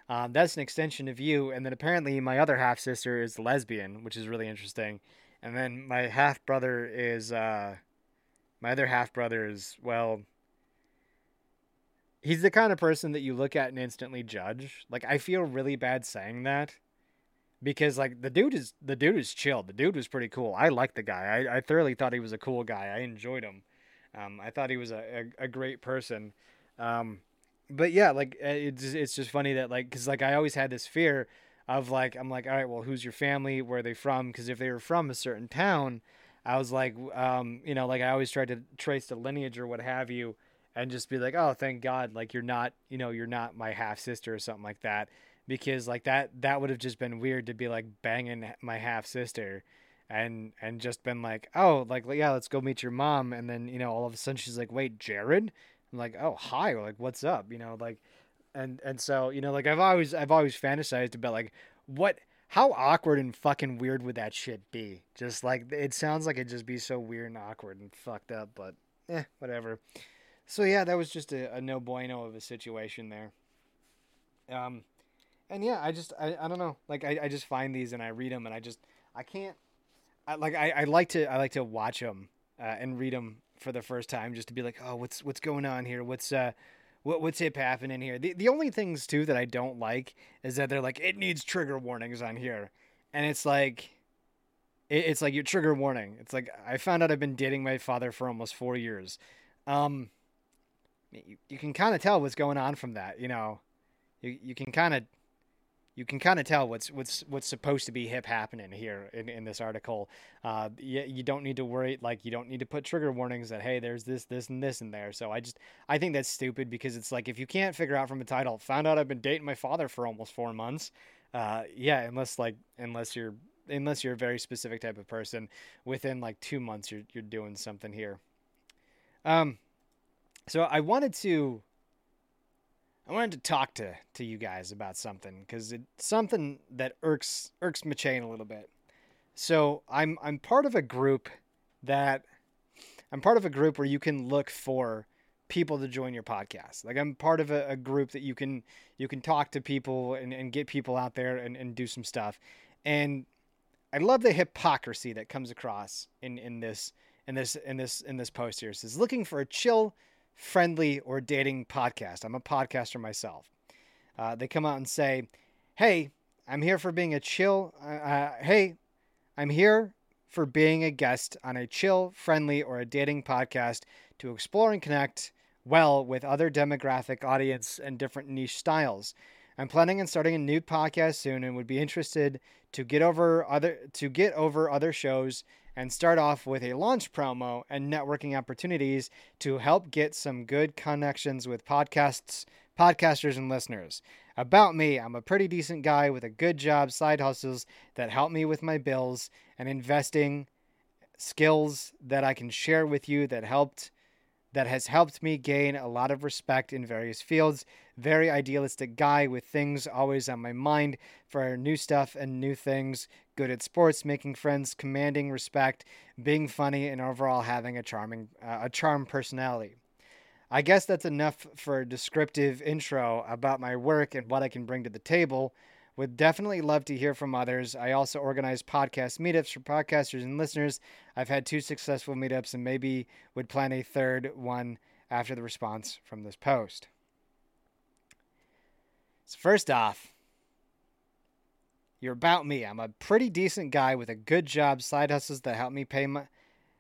Um, that's an extension of you. And then apparently my other half sister is lesbian, which is really interesting. And then my half brother is uh, my other half brother is well. He's the kind of person that you look at and instantly judge. Like I feel really bad saying that because like the dude is the dude is chill. The dude was pretty cool. I like the guy. I, I thoroughly thought he was a cool guy. I enjoyed him. Um, I thought he was a, a, a great person. Um, but yeah, like uh, it's it's just funny that like because like I always had this fear of like I'm like all right, well, who's your family? Where are they from? Because if they were from a certain town, I was like, um, you know, like I always tried to trace the lineage or what have you, and just be like, oh, thank God, like you're not, you know, you're not my half sister or something like that, because like that that would have just been weird to be like banging my half sister. And and just been like, oh, like yeah, let's go meet your mom, and then you know all of a sudden she's like, wait, Jared, I'm like, oh hi, like what's up? You know, like and and so, you know, like I've always I've always fantasized about like what how awkward and fucking weird would that shit be? Just like it sounds like it'd just be so weird and awkward and fucked up, but eh, whatever. So yeah, that was just a, a no bueno of a situation there. Um and yeah, I just I, I don't know. Like I, I just find these and I read them and I just I can't I like I, I like to I like to watch them uh, and read them for the first time just to be like, oh, what's what's going on here? What's uh, what what's hip happening here? The the only things too that I don't like is that they're like, it needs trigger warnings on here, and it's like, it, it's like your trigger warning. It's like I found out I've been dating my father for almost four years. Um, you, you can kind of tell what's going on from that. You know, you you can kind of you can kind of tell what's what's what's supposed to be hip happening here in, in this article. Uh, you, you don't need to worry like you don't need to put trigger warnings that hey there's this this and this in there. So I just I think that's stupid because it's like if you can't figure out from a title, found out I've been dating my father for almost four months. Uh, yeah, unless like unless you're unless you're a very specific type of person, within like two months you're you're doing something here. Um, so I wanted to I wanted to talk to to you guys about something because it's something that irks irks my chain a little bit. So I'm I'm part of a group that I'm part of a group where you can look for people to join your podcast. Like I'm part of a, a group that you can you can talk to people and, and get people out there and, and do some stuff. And I love the hypocrisy that comes across in, in this in this in this in this post here. It says looking for a chill friendly or dating podcast. I'm a podcaster myself. Uh, they come out and say, "Hey, I'm here for being a chill. Uh, uh, hey, I'm here for being a guest on a chill, friendly, or a dating podcast to explore and connect well with other demographic audience and different niche styles. I'm planning on starting a new podcast soon and would be interested to get over other to get over other shows and start off with a launch promo and networking opportunities to help get some good connections with podcasts, podcasters, and listeners. About me, I'm a pretty decent guy with a good job, side hustles that help me with my bills, and investing skills that I can share with you that helped that has helped me gain a lot of respect in various fields. Very idealistic guy with things always on my mind for new stuff and new things. Good at sports, making friends, commanding respect, being funny, and overall having a charming, uh, a charm personality. I guess that's enough for a descriptive intro about my work and what I can bring to the table. Would definitely love to hear from others. I also organize podcast meetups for podcasters and listeners. I've had two successful meetups and maybe would plan a third one after the response from this post. So, first off, you're about me. I'm a pretty decent guy with a good job, side hustles that help me pay my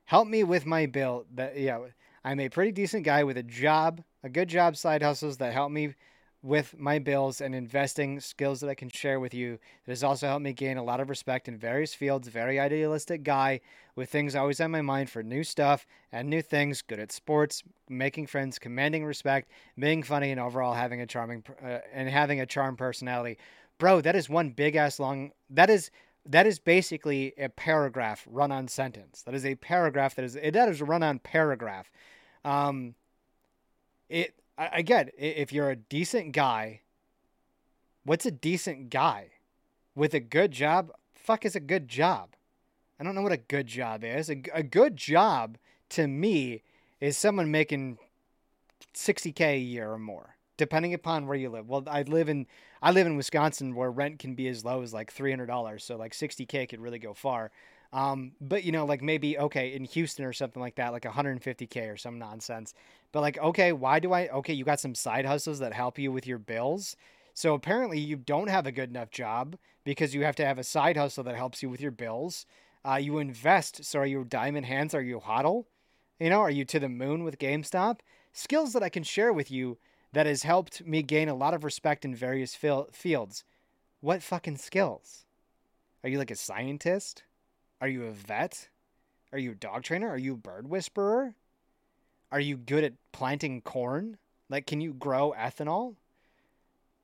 help me with my bill. That yeah, I'm a pretty decent guy with a job, a good job, side hustles that help me with my bills and investing skills that I can share with you that has also helped me gain a lot of respect in various fields. Very idealistic guy with things always on my mind for new stuff and new things. Good at sports, making friends, commanding respect, being funny, and overall having a charming uh, and having a charm personality. Bro, that is one big ass long. That is that is basically a paragraph run on sentence. That is a paragraph that is that is a run on paragraph. Um, it again, if you're a decent guy, what's a decent guy with a good job? Fuck is a good job. I don't know what a good job is. A, a good job to me is someone making 60k a year or more, depending upon where you live. Well, I live in I live in Wisconsin where rent can be as low as like $300, so like 60k could really go far. Um, but you know, like maybe okay in Houston or something like that, like 150k or some nonsense. But like, okay, why do I? Okay, you got some side hustles that help you with your bills. So apparently, you don't have a good enough job because you have to have a side hustle that helps you with your bills. Uh, you invest. So are you diamond hands? Are you hodl? You know, are you to the moon with GameStop? Skills that I can share with you that has helped me gain a lot of respect in various fil- fields. What fucking skills? Are you like a scientist? Are you a vet? Are you a dog trainer? Are you a bird whisperer? Are you good at planting corn? Like, can you grow ethanol?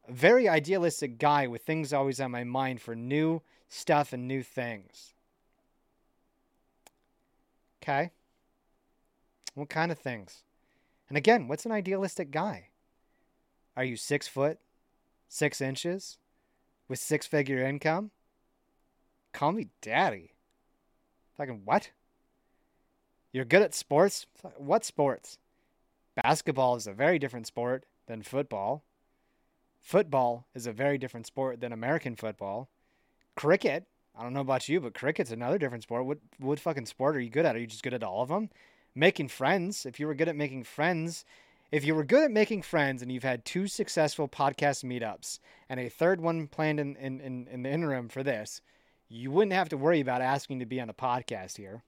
A very idealistic guy with things always on my mind for new stuff and new things. Okay. What kind of things? And again, what's an idealistic guy? Are you six foot, six inches, with six figure income? Call me daddy. Fucking what? You're good at sports? What sports? Basketball is a very different sport than football. Football is a very different sport than American football. Cricket, I don't know about you, but cricket's another different sport. What what fucking sport are you good at? Are you just good at all of them? Making friends. If you were good at making friends, if you were good at making friends and you've had two successful podcast meetups and a third one planned in, in, in, in the interim for this, you wouldn't have to worry about asking to be on the podcast here.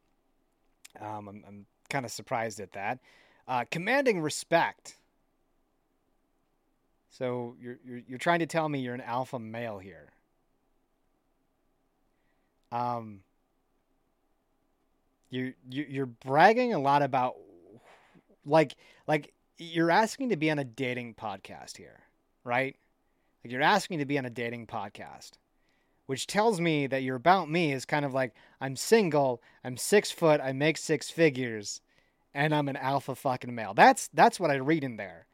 Um, I'm, I'm kind of surprised at that. Uh, commanding respect. So you're, you're you're trying to tell me you're an alpha male here. Um, you you you're bragging a lot about like like you're asking to be on a dating podcast here, right? Like you're asking to be on a dating podcast which tells me that your about me is kind of like I'm single, I'm six foot, I make six figures, and I'm an alpha fucking male. That's that's what I read in there,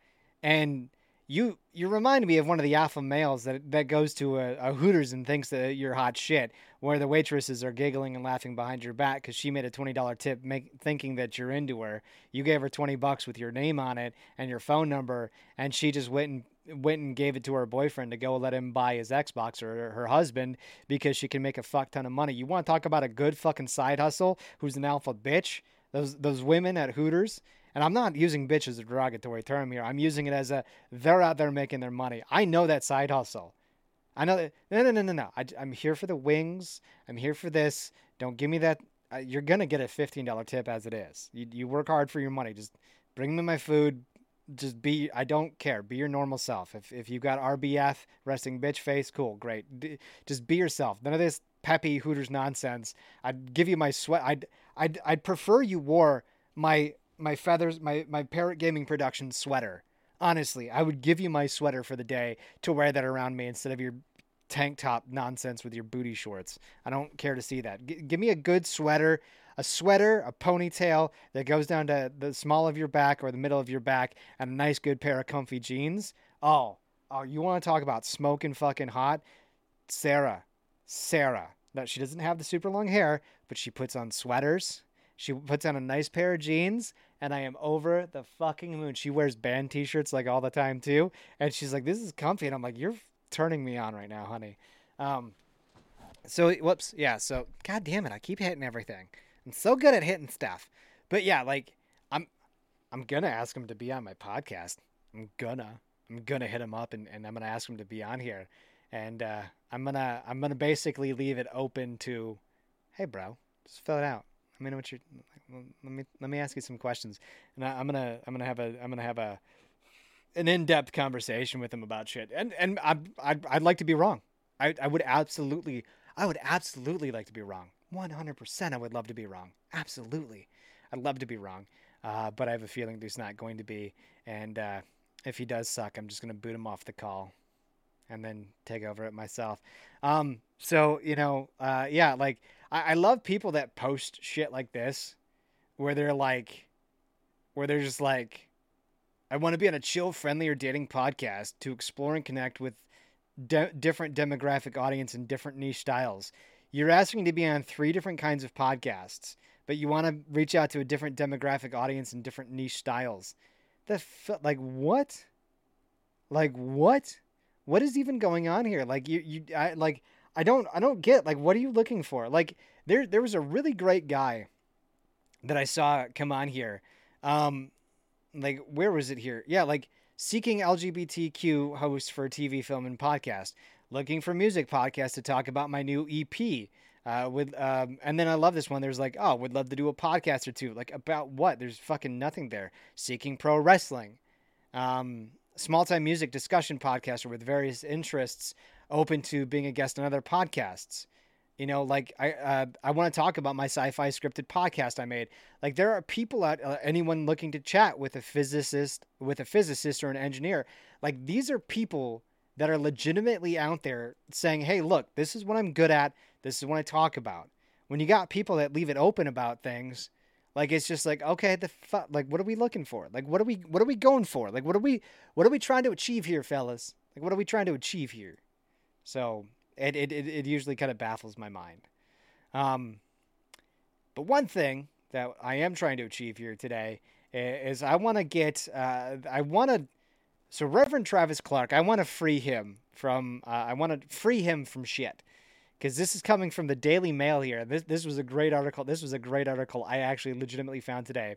and you you remind me of one of the alpha males that that goes to a, a Hooters and thinks that you're hot shit, where the waitresses are giggling and laughing behind your back because she made a twenty dollar tip, make, thinking that you're into her. You gave her twenty bucks with your name on it and your phone number, and she just went and went and gave it to her boyfriend to go let him buy his Xbox or her husband because she can make a fuck ton of money. You want to talk about a good fucking side hustle who's an alpha bitch? Those those women at Hooters, and I'm not using bitch as a derogatory term here. I'm using it as a they're out there making their money. I know that side hustle. I know that. No, no, no, no, no. I, am here for the wings. I'm here for this. Don't give me that. Uh, you're gonna get a $15 tip as it is. You you work hard for your money. Just bring me my food, just be. I don't care. Be your normal self. If if you got RBF resting bitch face, cool, great. D- just be yourself. None of this peppy Hooters nonsense. I'd give you my sweat. I'd I'd I'd prefer you wore my my feathers my my parrot gaming production sweater. Honestly, I would give you my sweater for the day to wear that around me instead of your tank top nonsense with your booty shorts. I don't care to see that. G- give me a good sweater, a sweater, a ponytail that goes down to the small of your back or the middle of your back, and a nice good pair of comfy jeans. Oh, oh, you want to talk about smoking fucking hot? Sarah, Sarah. No, she doesn't have the super long hair, but she puts on sweaters. She puts on a nice pair of jeans, and I am over the fucking moon. She wears band t-shirts like all the time too, and she's like, "This is comfy," and I'm like, "You're turning me on right now, honey." Um, so whoops, yeah. So god damn it, I keep hitting everything. I'm so good at hitting stuff, but yeah, like I'm, I'm gonna ask him to be on my podcast. I'm gonna, I'm gonna hit him up, and, and I'm gonna ask him to be on here, and uh, I'm gonna, I'm gonna basically leave it open to, hey, bro, just fill it out. Let me know what you're. Let me let me ask you some questions, and I, I'm gonna I'm gonna have a I'm gonna have a an in-depth conversation with him about shit. And and I I'd, I'd like to be wrong. I I would absolutely I would absolutely like to be wrong. 100% I would love to be wrong. Absolutely. I'd love to be wrong. Uh, but I have a feeling there's not going to be. And uh, if he does suck, I'm just to boot him off the call and then take over it myself. Um, so, you know, uh, yeah, like I, I love people that post shit like this where they're like, where they're just like, I want to be on a chill, friendly, or dating podcast to explore and connect with de- different demographic audience and different niche styles. You're asking to be on three different kinds of podcasts, but you want to reach out to a different demographic audience and different niche styles. The f- like what? Like what? What is even going on here? Like you you I like I don't I don't get like what are you looking for? Like there there was a really great guy that I saw come on here. Um like where was it here? Yeah, like seeking LGBTQ host for TV, film, and podcast. Looking for music podcast to talk about my new EP. Uh, with um, and then I love this one. There's like, oh, would love to do a podcast or two. Like about what? There's fucking nothing there. Seeking pro wrestling, um, small time music discussion podcaster with various interests, open to being a guest on other podcasts. You know, like I uh, I want to talk about my sci-fi scripted podcast I made. Like there are people out uh, anyone looking to chat with a physicist, with a physicist or an engineer. Like these are people that are legitimately out there saying, "Hey, look, this is what I'm good at. This is what I talk about." When you got people that leave it open about things, like it's just like, okay, the fu- like what are we looking for? Like what are we what are we going for? Like what are we what are we trying to achieve here, fellas? Like what are we trying to achieve here? So it it it, it usually kind of baffles my mind. Um, but one thing that I am trying to achieve here today is I want to get uh, I want to so Reverend Travis Clark, I want to free him from uh, I want to free him from shit because this is coming from the Daily Mail here. This this was a great article. This was a great article I actually legitimately found today.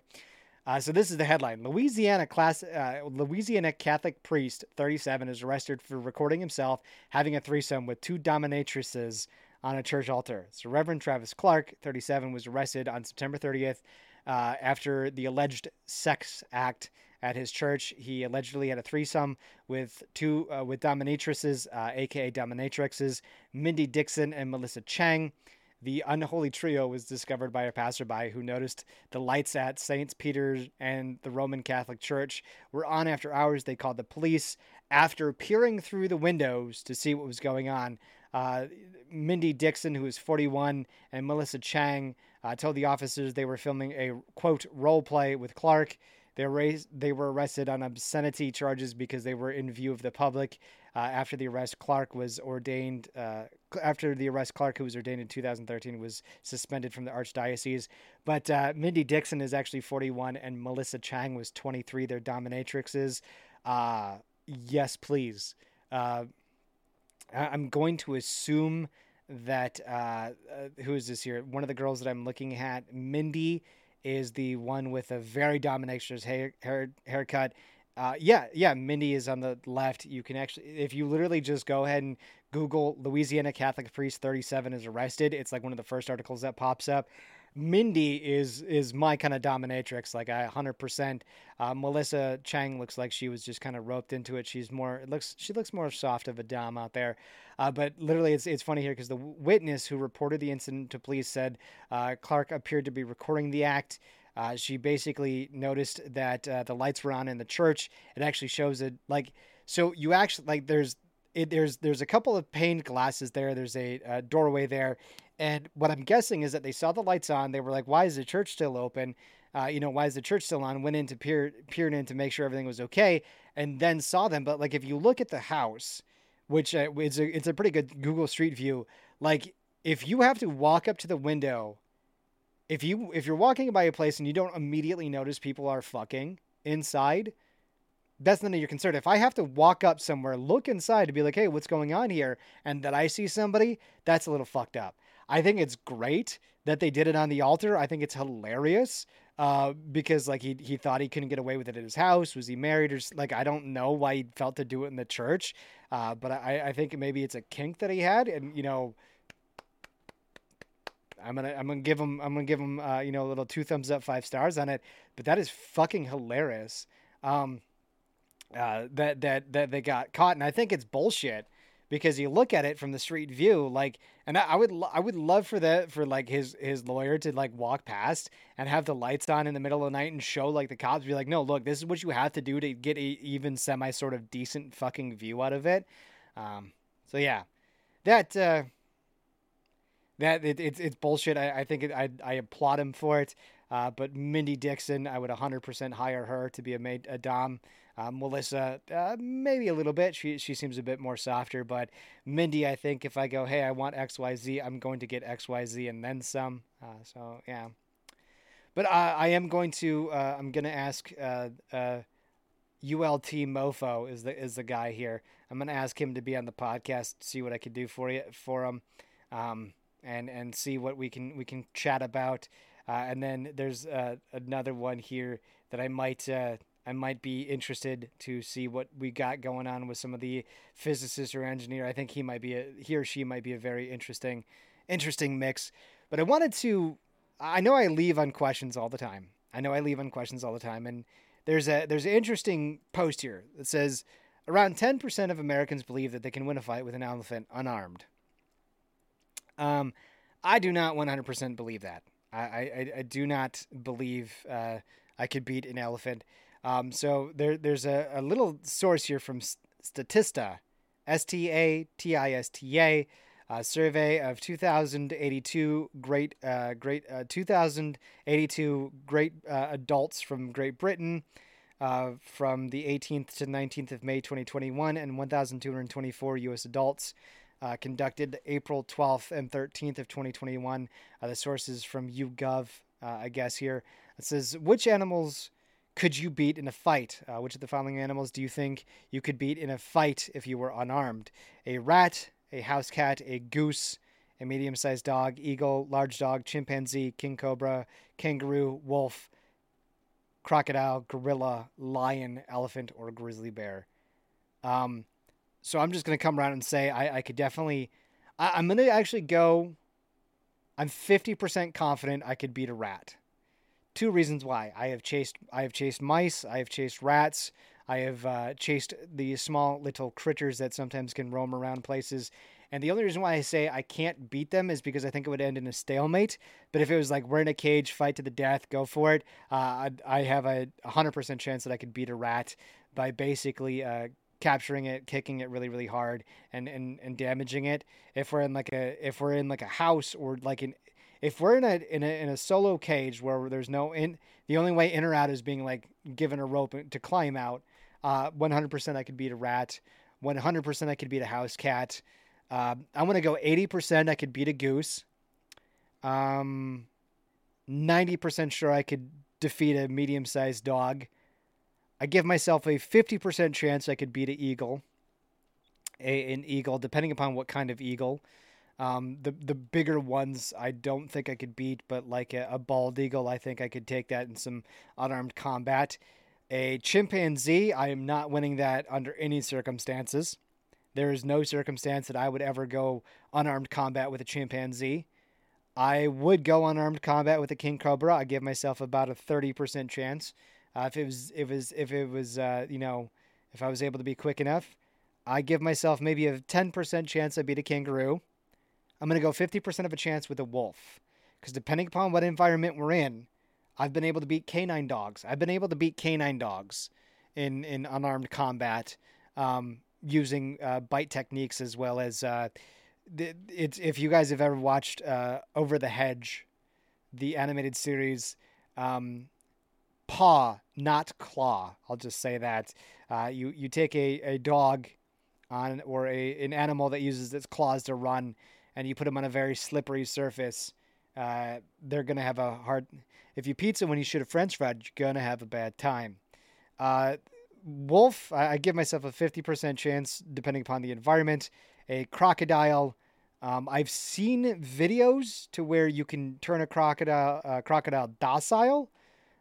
Uh, so this is the headline: Louisiana class, uh, Louisiana Catholic priest, 37, is arrested for recording himself having a threesome with two dominatrices on a church altar. So Reverend Travis Clark, 37, was arrested on September 30th uh, after the alleged sex act at his church. He allegedly had a threesome with two uh, with dominatrices, uh, aka dominatrixes, Mindy Dixon and Melissa Chang. The unholy trio was discovered by a passerby who noticed the lights at St. Peter's and the Roman Catholic Church were on after hours. They called the police. After peering through the windows to see what was going on, uh, Mindy Dixon, who was 41, and Melissa Chang uh, told the officers they were filming a quote role play with Clark. They were, they were arrested on obscenity charges because they were in view of the public. Uh, after the arrest, Clark was ordained. Uh, after the arrest, Clark, who was ordained in 2013, was suspended from the archdiocese. But uh, Mindy Dixon is actually 41, and Melissa Chang was 23. They're dominatrixes. Uh, yes, please. Uh, I'm going to assume that uh, who is this here? One of the girls that I'm looking at, Mindy is the one with a very dominatrix hair, hair haircut. Uh, yeah, yeah, Mindy is on the left. You can actually, if you literally just go ahead and Google Louisiana Catholic priest 37 is arrested, it's like one of the first articles that pops up. Mindy is is my kind of dominatrix. Like I 100%. Uh, Melissa Chang looks like she was just kind of roped into it. She's more it looks she looks more soft of a dom out there. Uh, but literally, it's it's funny here because the witness who reported the incident to police said uh, Clark appeared to be recording the act. Uh, she basically noticed that uh, the lights were on in the church. It actually shows it like so you actually like there's it, there's there's a couple of pane glasses there. There's a, a doorway there, and what I'm guessing is that they saw the lights on. They were like, "Why is the church still open? Uh, you know, why is the church still on?" Went in to peer peered in to make sure everything was okay, and then saw them. But like, if you look at the house, which uh, it's a it's a pretty good Google Street View. Like, if you have to walk up to the window, if you if you're walking by a place and you don't immediately notice people are fucking inside, that's none of your concern. If I have to walk up somewhere, look inside to be like, hey, what's going on here, and that I see somebody, that's a little fucked up. I think it's great that they did it on the altar. I think it's hilarious uh, because like he he thought he couldn't get away with it at his house. Was he married or like I don't know why he felt to do it in the church, uh, but I I think maybe it's a kink that he had, and you know. I'm gonna I'm gonna give him I'm gonna give him uh, you know a little two thumbs up five stars on it, but that is fucking hilarious. Um, uh, that that that they got caught, and I think it's bullshit because you look at it from the street view, like, and I, I would lo- I would love for that for like his his lawyer to like walk past and have the lights on in the middle of the night and show like the cops be like, no, look, this is what you have to do to get a even semi sort of decent fucking view out of it. Um, so yeah, that uh, that it, it's it's bullshit. I, I think it, I I applaud him for it. Uh, but Mindy Dixon, I would 100% hire her to be a maid, a dom. Uh, Melissa, uh, maybe a little bit. She she seems a bit more softer, but Mindy, I think if I go, hey, I want X Y Z, I'm going to get X Y Z and then some. Uh, so yeah, but I am going to uh, I'm going to ask uh, uh, ULT Mofo is the is the guy here. I'm going to ask him to be on the podcast, see what I could do for you for him, um, and and see what we can we can chat about. Uh, and then there's uh, another one here that I might uh, I might be interested to see what we got going on with some of the physicist or engineer. I think he might be a he or she might be a very interesting interesting mix. But I wanted to I know I leave on questions all the time. I know I leave on questions all the time and there's a there's an interesting post here that says around 10% of Americans believe that they can win a fight with an elephant unarmed. Um I do not 100% believe that. I, I, I do not believe uh, I could beat an elephant. Um, so there, there's a, a little source here from Statista, S T A T I S T A, a survey of 2,082 great, uh, great, uh, 2,082 great uh, adults from Great Britain. Uh, from the 18th to 19th of May 2021, and 1,224 U.S. adults uh, conducted April 12th and 13th of 2021. Uh, the source is from YouGov, uh, I guess here. It says, which animals could you beat in a fight? Uh, which of the following animals do you think you could beat in a fight if you were unarmed? A rat, a house cat, a goose, a medium-sized dog, eagle, large dog, chimpanzee, king cobra, kangaroo, wolf, crocodile, gorilla, lion, elephant, or grizzly bear. Um, so I'm just gonna come around and say I, I could definitely. I, I'm gonna actually go. I'm 50% confident I could beat a rat. Two reasons why. I have chased. I have chased mice. I have chased rats. I have uh, chased the small little critters that sometimes can roam around places. And the only reason why I say I can't beat them is because I think it would end in a stalemate. But if it was like we're in a cage, fight to the death, go for it, uh, I, I have a 100% chance that I could beat a rat by basically uh, capturing it, kicking it really, really hard, and, and, and damaging it. If we're in like a if we're in like a house or like in if we're in a in a in a solo cage where there's no in the only way in or out is being like given a rope to climb out. Uh, 100% I could beat a rat. 100% I could beat a house cat. Uh, I'm gonna go 80% I could beat a goose. Um, 90% sure I could defeat a medium-sized dog. I give myself a 50% chance I could beat an eagle. A, an eagle, depending upon what kind of eagle. Um, the the bigger ones I don't think I could beat, but like a, a bald eagle, I think I could take that in some unarmed combat. A chimpanzee, I am not winning that under any circumstances. There is no circumstance that I would ever go unarmed combat with a chimpanzee. I would go unarmed combat with a king cobra. I give myself about a thirty percent chance. Uh, if it was, if it was, if it was, uh, you know, if I was able to be quick enough, I give myself maybe a ten percent chance I beat a kangaroo. I'm gonna go fifty percent of a chance with a wolf, because depending upon what environment we're in, I've been able to beat canine dogs. I've been able to beat canine dogs in in unarmed combat um, using uh, bite techniques as well as uh, it's if you guys have ever watched uh, Over the Hedge, the animated series, um, paw not claw. I'll just say that uh, you you take a, a dog on or a an animal that uses its claws to run, and you put them on a very slippery surface. Uh, they're gonna have a hard. If you pizza when you shoot a French fry, you're gonna have a bad time. Uh, wolf, I, give myself a fifty percent chance, depending upon the environment. A crocodile. Um, I've seen videos to where you can turn a crocodile uh, crocodile docile.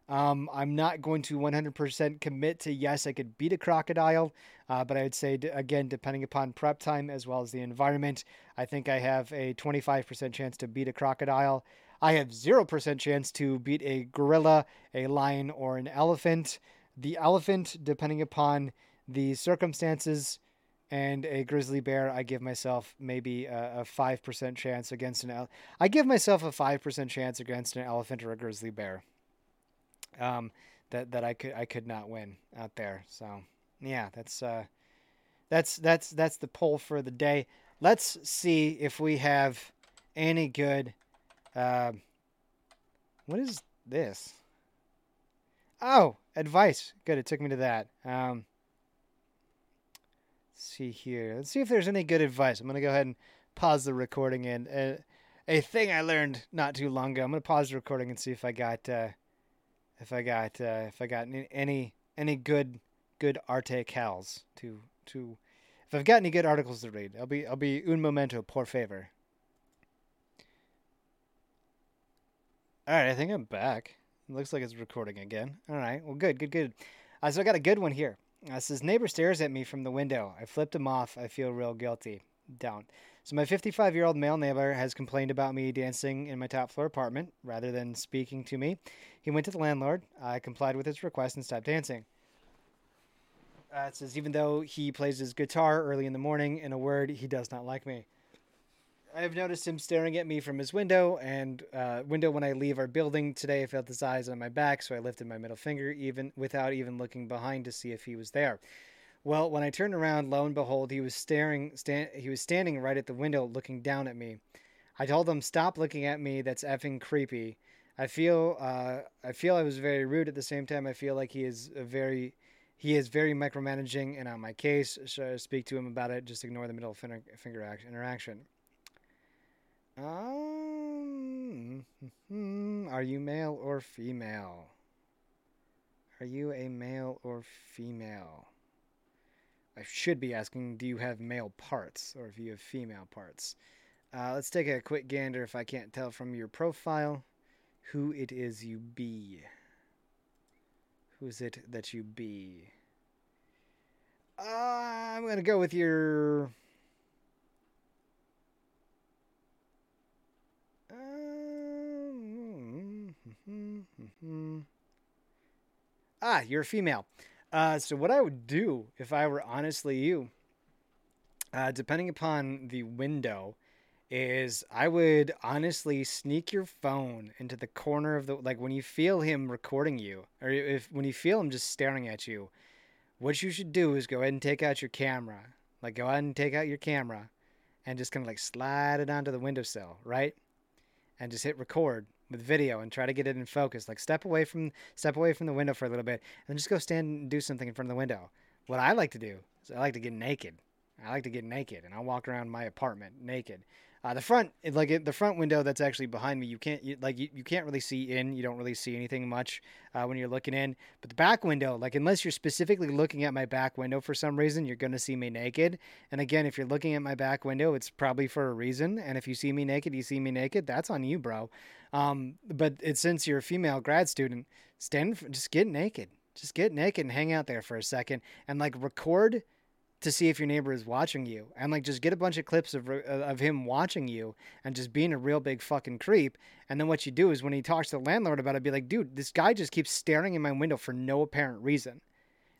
Um, I'm not going to 100% commit to yes, I could beat a crocodile, uh, but I would say again, depending upon prep time as well as the environment, I think I have a 25% chance to beat a crocodile. I have 0% chance to beat a gorilla, a lion, or an elephant. The elephant, depending upon the circumstances, and a grizzly bear, I give myself maybe a, a 5% chance against an I give myself a 5% chance against an elephant or a grizzly bear. Um, that that I could I could not win out there. So, yeah, that's uh that's that's that's the poll for the day. Let's see if we have any good uh, what is this? Oh, advice. Good, it took me to that. Um see here. Let's see if there's any good advice. I'm gonna go ahead and pause the recording and uh, a thing I learned not too long ago. I'm gonna pause the recording and see if I got uh, if I got uh, if I got any any, good good arte cals to to if I've got any good articles to read. I'll be I'll be un momento por favor. All right, I think I'm back. It looks like it's recording again. All right, well, good, good, good. Uh, so I got a good one here. Uh, says neighbor stares at me from the window. I flipped him off. I feel real guilty. Down. So my 55 year old male neighbor has complained about me dancing in my top floor apartment rather than speaking to me. He went to the landlord. I complied with his request and stopped dancing. Uh, it says even though he plays his guitar early in the morning, in a word, he does not like me. I have noticed him staring at me from his window and uh, window when I leave our building today. I felt his eyes on my back, so I lifted my middle finger even without even looking behind to see if he was there. Well, when I turned around, lo and behold, he was staring. Stand, he was standing right at the window, looking down at me. I told him, "Stop looking at me. That's effing creepy." I feel. Uh, I feel I was very rude. At the same time, I feel like he is very. He is very micromanaging and on my case. Should I speak to him about it? Just ignore the middle finger, finger act, interaction. Um, are you male or female? Are you a male or female? I should be asking, do you have male parts or if you have female parts? Uh, let's take a quick gander if I can't tell from your profile who it is you be. Who is it that you be? Uh, I'm going to go with your. Um, ah, you're a female. Uh, so what I would do if I were honestly you, uh, depending upon the window, is I would honestly sneak your phone into the corner of the like when you feel him recording you, or if when you feel him just staring at you. What you should do is go ahead and take out your camera. Like go ahead and take out your camera, and just kind of like slide it onto the windowsill, right? And just hit record with video and try to get it in focus. Like step away from step away from the window for a little bit, and just go stand and do something in front of the window. What I like to do is I like to get naked. I like to get naked, and I'll walk around my apartment naked. Uh, the front, like it, the front window that's actually behind me, you can't you, like you, you can't really see in. You don't really see anything much uh, when you're looking in. But the back window, like unless you're specifically looking at my back window for some reason, you're gonna see me naked. And again, if you're looking at my back window, it's probably for a reason. And if you see me naked, you see me naked. That's on you, bro. Um, but it's since you're a female grad student, stand, just get naked. Just get naked and hang out there for a second and like record to see if your neighbor is watching you and like just get a bunch of clips of uh, of him watching you and just being a real big fucking creep. And then what you do is when he talks to the landlord about it be like dude this guy just keeps staring in my window for no apparent reason.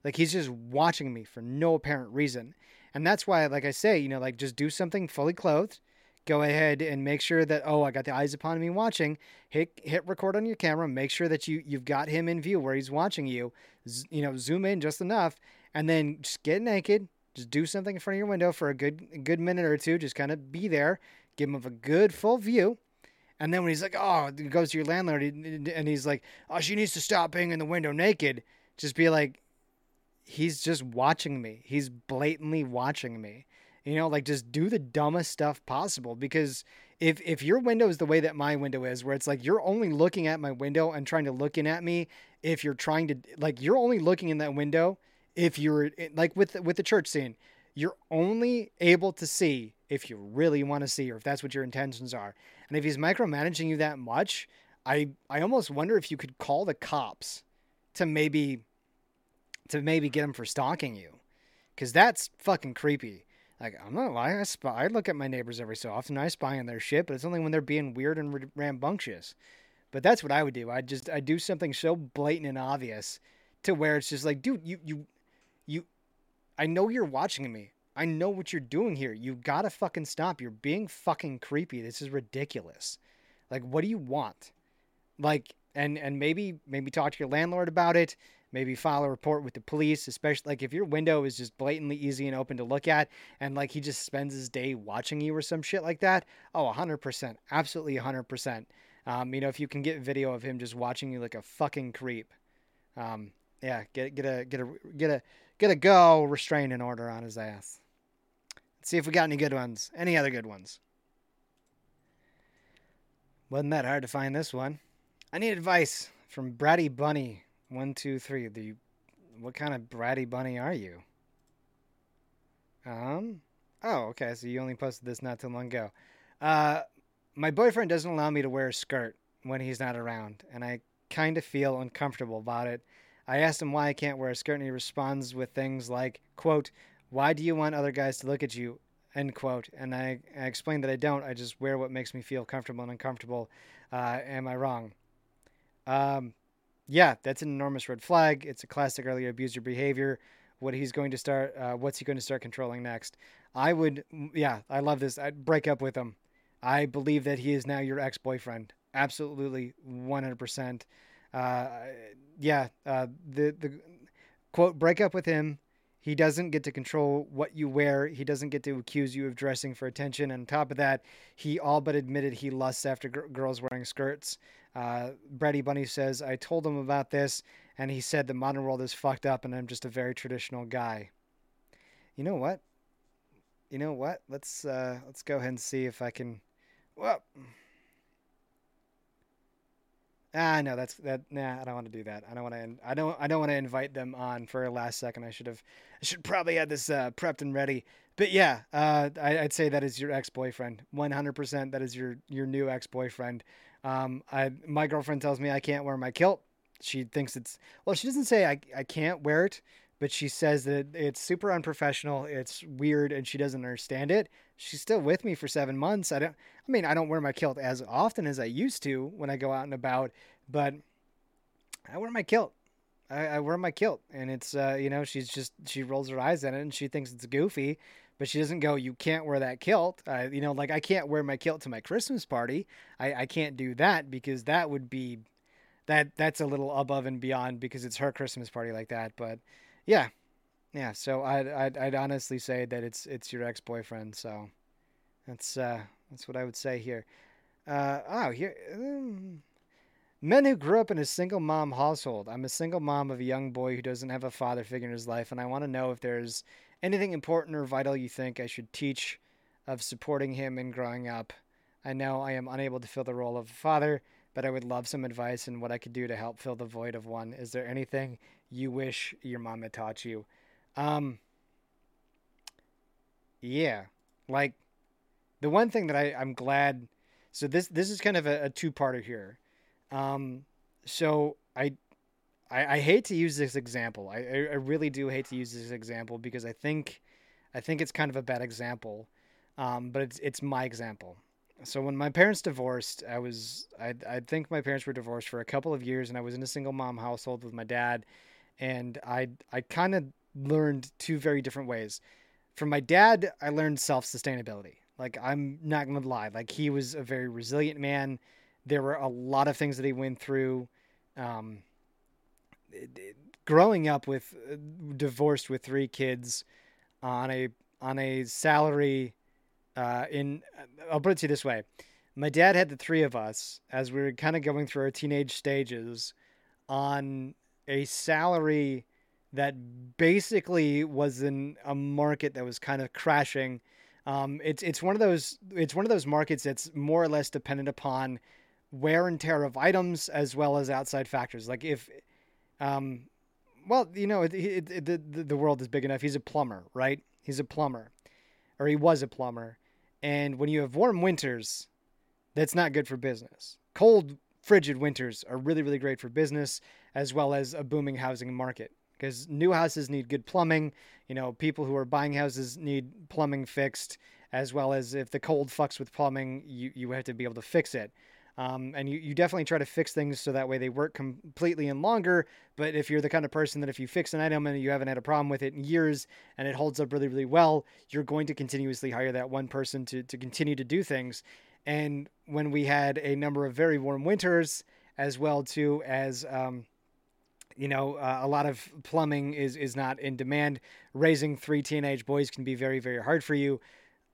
Like he's just watching me for no apparent reason. And that's why like i say you know like just do something fully clothed. Go ahead and make sure that oh i got the eyes upon me watching. Hit hit record on your camera. Make sure that you you've got him in view where he's watching you. Z- you know zoom in just enough and then just get naked just do something in front of your window for a good a good minute or two just kind of be there give him a good full view. And then when he's like oh he goes to your landlord and he's like oh she needs to stop being in the window naked. Just be like he's just watching me. He's blatantly watching me. You know like just do the dumbest stuff possible because if if your window is the way that my window is where it's like you're only looking at my window and trying to look in at me if you're trying to like you're only looking in that window if you're eh, like with with the church scene you're only able to see if you really want to see or if that's what your intentions are. And if he's micromanaging you that much i i almost wonder if you could call the cops to maybe to maybe get him for stalking you because that's fucking creepy. Like i'm not lying I, spy, I look at my neighbors every so often i spy on their shit but it's only when they're being weird and rambunctious. But that's what i would do. I just i do something so blatant and obvious to where it's just like dude you you you I know you're watching me. I know what you're doing here. You gotta fucking stop. You're being fucking creepy. This is ridiculous. Like, what do you want? Like, and and maybe maybe talk to your landlord about it. Maybe file a report with the police, especially like if your window is just blatantly easy and open to look at, and like he just spends his day watching you or some shit like that. Oh, 100%. Absolutely 100%. Um, you know, if you can get video of him just watching you like a fucking creep. Um, yeah, get get a get a get a get a go restraining order on his ass. Let's see if we got any good ones. Any other good ones? Wasn't that hard to find this one. I need advice from Bratty Bunny. One, two, three. The what kind of bratty bunny are you? Um. Oh, okay. So you only posted this not too long ago. Uh, my boyfriend doesn't allow me to wear a skirt when he's not around, and I kind of feel uncomfortable about it. I asked him why I can't wear a skirt, and he responds with things like, "quote Why do you want other guys to look at you?" End quote. And I, I explained that I don't. I just wear what makes me feel comfortable and uncomfortable. Uh, am I wrong? Um, yeah, that's an enormous red flag. It's a classic early abuser behavior. What he's going to start, uh, what's he going to start controlling next? I would, yeah, I love this. I'd break up with him. I believe that he is now your ex boyfriend. Absolutely, 100%. Uh, yeah, uh, the, the quote, break up with him. He doesn't get to control what you wear. He doesn't get to accuse you of dressing for attention. And on top of that, he all but admitted he lusts after gr- girls wearing skirts. Uh, Brady Bunny says, I told him about this, and he said the modern world is fucked up, and I'm just a very traditional guy. You know what? You know what? Let's uh, let's go ahead and see if I can. Well, ah, no, that's that. Nah, I don't want to do that. I don't want to. I don't. I don't want to invite them on for a last second. I should have. I should probably had this uh, prepped and ready. But yeah, uh, I, I'd say that is your ex-boyfriend. One hundred percent. That is your your new ex-boyfriend. Um, I my girlfriend tells me I can't wear my kilt. She thinks it's well. She doesn't say I I can't wear it, but she says that it's super unprofessional. It's weird, and she doesn't understand it. She's still with me for seven months. I don't. I mean, I don't wear my kilt as often as I used to when I go out and about, but I wear my kilt. I, I wear my kilt, and it's uh, you know she's just she rolls her eyes at it and she thinks it's goofy, but she doesn't go. You can't wear that kilt. Uh, you know, like I can't wear my kilt to my Christmas party. I, I can't do that because that would be that that's a little above and beyond because it's her Christmas party like that. But yeah, yeah. So I'd I'd, I'd honestly say that it's it's your ex boyfriend. So that's uh that's what I would say here. Uh, oh here. Um, Men who grew up in a single mom household. I'm a single mom of a young boy who doesn't have a father figure in his life, and I want to know if there's anything important or vital you think I should teach of supporting him in growing up. I know I am unable to fill the role of a father, but I would love some advice on what I could do to help fill the void of one. Is there anything you wish your mom had taught you? Um, yeah, like the one thing that I, I'm glad. So this this is kind of a, a two parter here. Um, so I, I, I hate to use this example. I, I, really do hate to use this example because I think I think it's kind of a bad example, um, but it's it's my example. So when my parents divorced, I was I I think my parents were divorced for a couple of years, and I was in a single mom household with my dad, and I I kind of learned two very different ways. From my dad, I learned self sustainability. Like I'm not gonna lie, like he was a very resilient man. There were a lot of things that he went through. Um, growing up with divorced with three kids on a on a salary uh, in I'll put it to you this way. My dad had the three of us as we were kind of going through our teenage stages on a salary that basically was in a market that was kind of crashing. Um, it's it's one of those it's one of those markets that's more or less dependent upon wear and tear of items as well as outside factors. Like if, um, well, you know, it, it, it, the the world is big enough. He's a plumber, right? He's a plumber, or he was a plumber. And when you have warm winters, that's not good for business. Cold, frigid winters are really, really great for business as well as a booming housing market because new houses need good plumbing. You know, people who are buying houses need plumbing fixed as well as if the cold fucks with plumbing, you, you have to be able to fix it. Um, and you, you definitely try to fix things so that way they work completely and longer. But if you're the kind of person that if you fix an item and you haven't had a problem with it in years and it holds up really, really well, you're going to continuously hire that one person to, to continue to do things. And when we had a number of very warm winters, as well too as um, you know uh, a lot of plumbing is is not in demand, raising three teenage boys can be very very hard for you.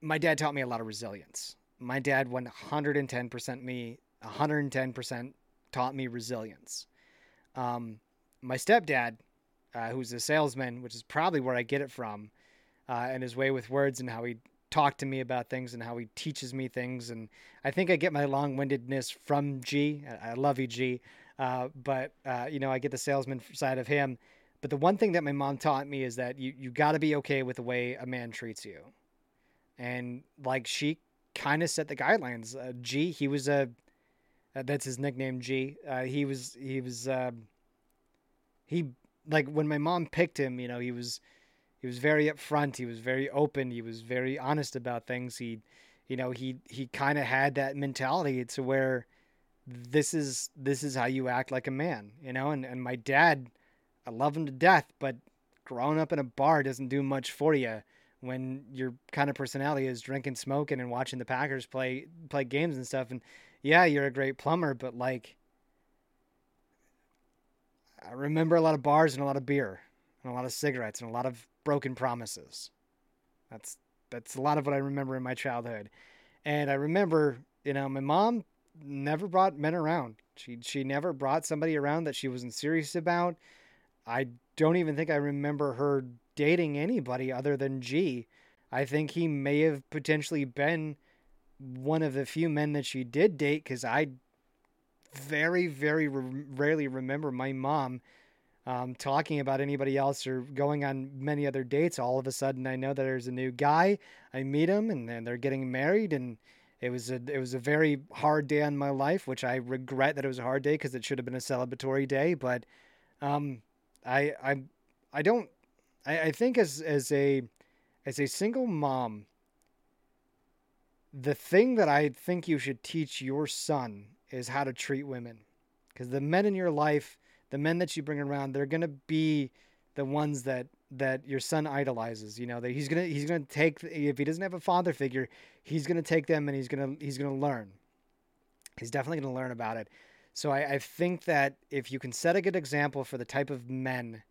My dad taught me a lot of resilience. My dad 110% me 110% taught me resilience. Um, my stepdad, uh, who's a salesman, which is probably where I get it from, uh, and his way with words and how he talked to me about things and how he teaches me things. And I think I get my long windedness from G. I love you, G. Uh, but, uh, you know, I get the salesman side of him. But the one thing that my mom taught me is that you, you got to be okay with the way a man treats you. And like she kind of set the guidelines. Uh, G, he was a, uh, that's his nickname, G. Uh, he was, he was, uh, he, like when my mom picked him, you know, he was, he was very upfront. He was very open. He was very honest about things. He, you know, he he kind of had that mentality to where this is this is how you act like a man, you know. And and my dad, I love him to death, but growing up in a bar doesn't do much for you when your kind of personality is drinking, smoking, and watching the Packers play play games and stuff. And yeah, you're a great plumber, but like, I remember a lot of bars and a lot of beer and a lot of cigarettes and a lot of broken promises. That's that's a lot of what I remember in my childhood. And I remember, you know, my mom never brought men around. She she never brought somebody around that she wasn't serious about. I don't even think I remember her dating anybody other than G. I think he may have potentially been one of the few men that she did date cuz I very very r- rarely remember my mom um, talking about anybody else or going on many other dates. All of a sudden, I know that there's a new guy. I meet him, and then they're getting married, and it was a it was a very hard day on my life, which I regret that it was a hard day because it should have been a celebratory day. But um, I I I don't I, I think as as a as a single mom, the thing that I think you should teach your son is how to treat women, because the men in your life the men that you bring around they're going to be the ones that that your son idolizes you know that he's to he's to take if he doesn't have a father figure he's going to take them and he's going to he's to learn. He's definitely going to learn about it. So I, I think that if you can set a good example for the type of men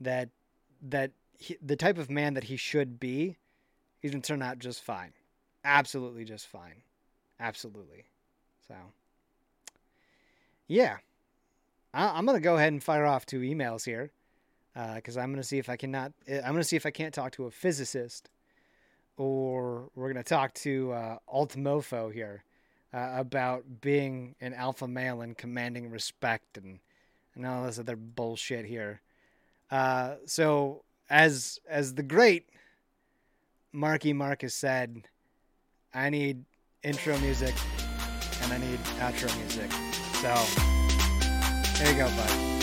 that that he, the type of man that he should be he's going to turn out just fine. Absolutely just fine. Absolutely. So yeah I- I'm gonna go ahead and fire off two emails here, because I'm gonna see if I cannot. I'm gonna see if I can't talk to a physicist, or we're gonna talk to uh, Altmofo here uh, about being an alpha male and commanding respect and and all this other bullshit here. Uh, so as as the great Marky Marcus said, I need intro music and I need outro music. So. There you go, bud.